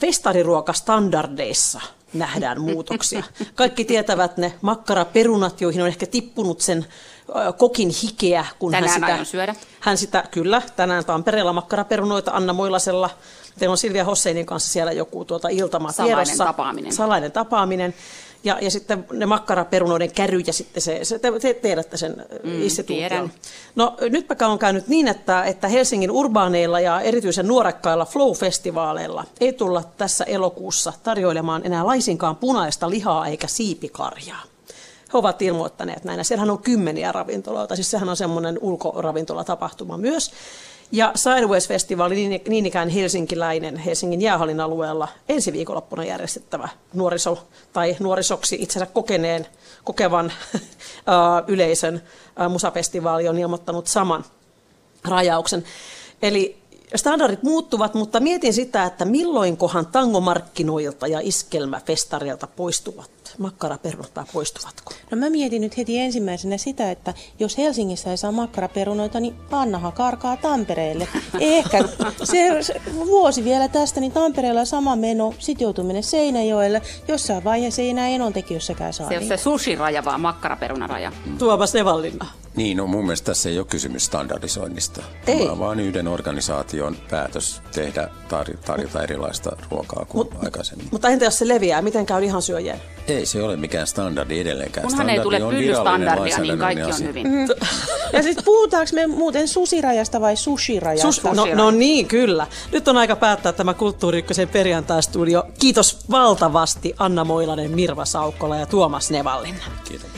festariruokastandardeissa nähdään muutoksia. Kaikki tietävät ne makkaraperunat, joihin on ehkä tippunut sen kokin hikeä, kun tänään hän sitä, syödä. hän sitä, kyllä, tänään Tampereella makkaraperunoita Anna Moilasella Teillä on Silvia Hosseinin kanssa siellä joku tuota iltama Salainen tiedossa. tapaaminen. Salainen tapaaminen. Ja, ja sitten ne makkaraperunoiden käry ja sitten se, se te, te tiedätte sen mm, instituution. No nytpä on käynyt niin, että, että Helsingin urbaaneilla ja erityisen nuorekkailla Flow-festivaaleilla ei tulla tässä elokuussa tarjoilemaan enää laisinkaan punaista lihaa eikä siipikarjaa. He ovat ilmoittaneet näin. Siellähän on kymmeniä ravintoloita, siis sehän on semmoinen ulkoravintolatapahtuma myös. Ja Sideways-festivaali, niin, niin ikään helsinkiläinen Helsingin jäähallin alueella ensi viikonloppuna järjestettävä nuoriso tai nuorisoksi itsensä kokeneen, kokevan yleisön musafestivaali on ilmoittanut saman rajauksen. Eli standardit muuttuvat, mutta mietin sitä, että milloinkohan tangomarkkinoilta ja iskelmäfestareilta poistuvat makkaraperunat poistuvatko? No mä mietin nyt heti ensimmäisenä sitä, että jos Helsingissä ei saa makkaraperunoita, niin Annahan karkaa Tampereelle. Ehkä se, se vuosi vielä tästä, niin Tampereella sama meno, sit joutuu mennä Seinäjoelle. Jossain vaiheessa ei enää enontekijössäkään saa. Se on niin. se sushi-raja, vaan makkaraperunaraja. Tuomas Nevallinna. Niin, no mun mielestä tässä ei ole kysymys standardisoinnista. Ei. Vaan, vaan yhden organisaation päätös tehdä tar- tarjota erilaista ruokaa kuin Mut, aikaisemmin. Mutta entä jos se leviää? Miten käy ihan syöjien? Ei se ole mikään standardi edelleenkään. Kunhan standardi ei tule on pyllystandardia, niin kaikki on hyvin. Mm. Ja sitten puhutaanko me muuten susirajasta vai sushirajasta? Sus, no, no niin, kyllä. Nyt on aika päättää tämä Kulttuuri Ykkösen perjantaistudio. Kiitos valtavasti Anna Moilanen, Mirva Saukkola ja Tuomas Nevallinen. Kiitos.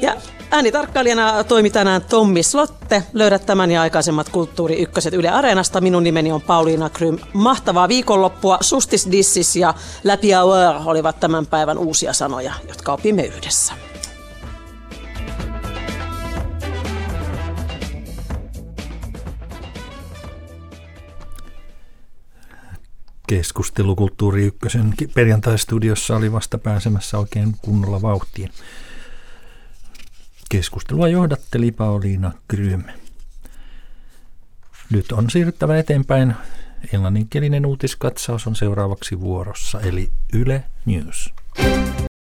Ja äänitarkkailijana toimi tänään Tommi Slotte. Löydät tämän ja aikaisemmat Kulttuuri Ykköset Yle Areenasta. Minun nimeni on Pauliina Krym. Mahtavaa viikonloppua. Sustis Dissis ja Läpi Hour olivat tämän päivän uusia sanoja, jotka opimme yhdessä. Keskustelu Kulttuuri Ykkösen perjantai-studiossa oli vasta pääsemässä oikein kunnolla vauhtiin. Keskustelua johdatteli Pauliina Krym. Nyt on siirryttävä eteenpäin. Englanninkielinen uutiskatsaus on seuraavaksi vuorossa, eli Yle News.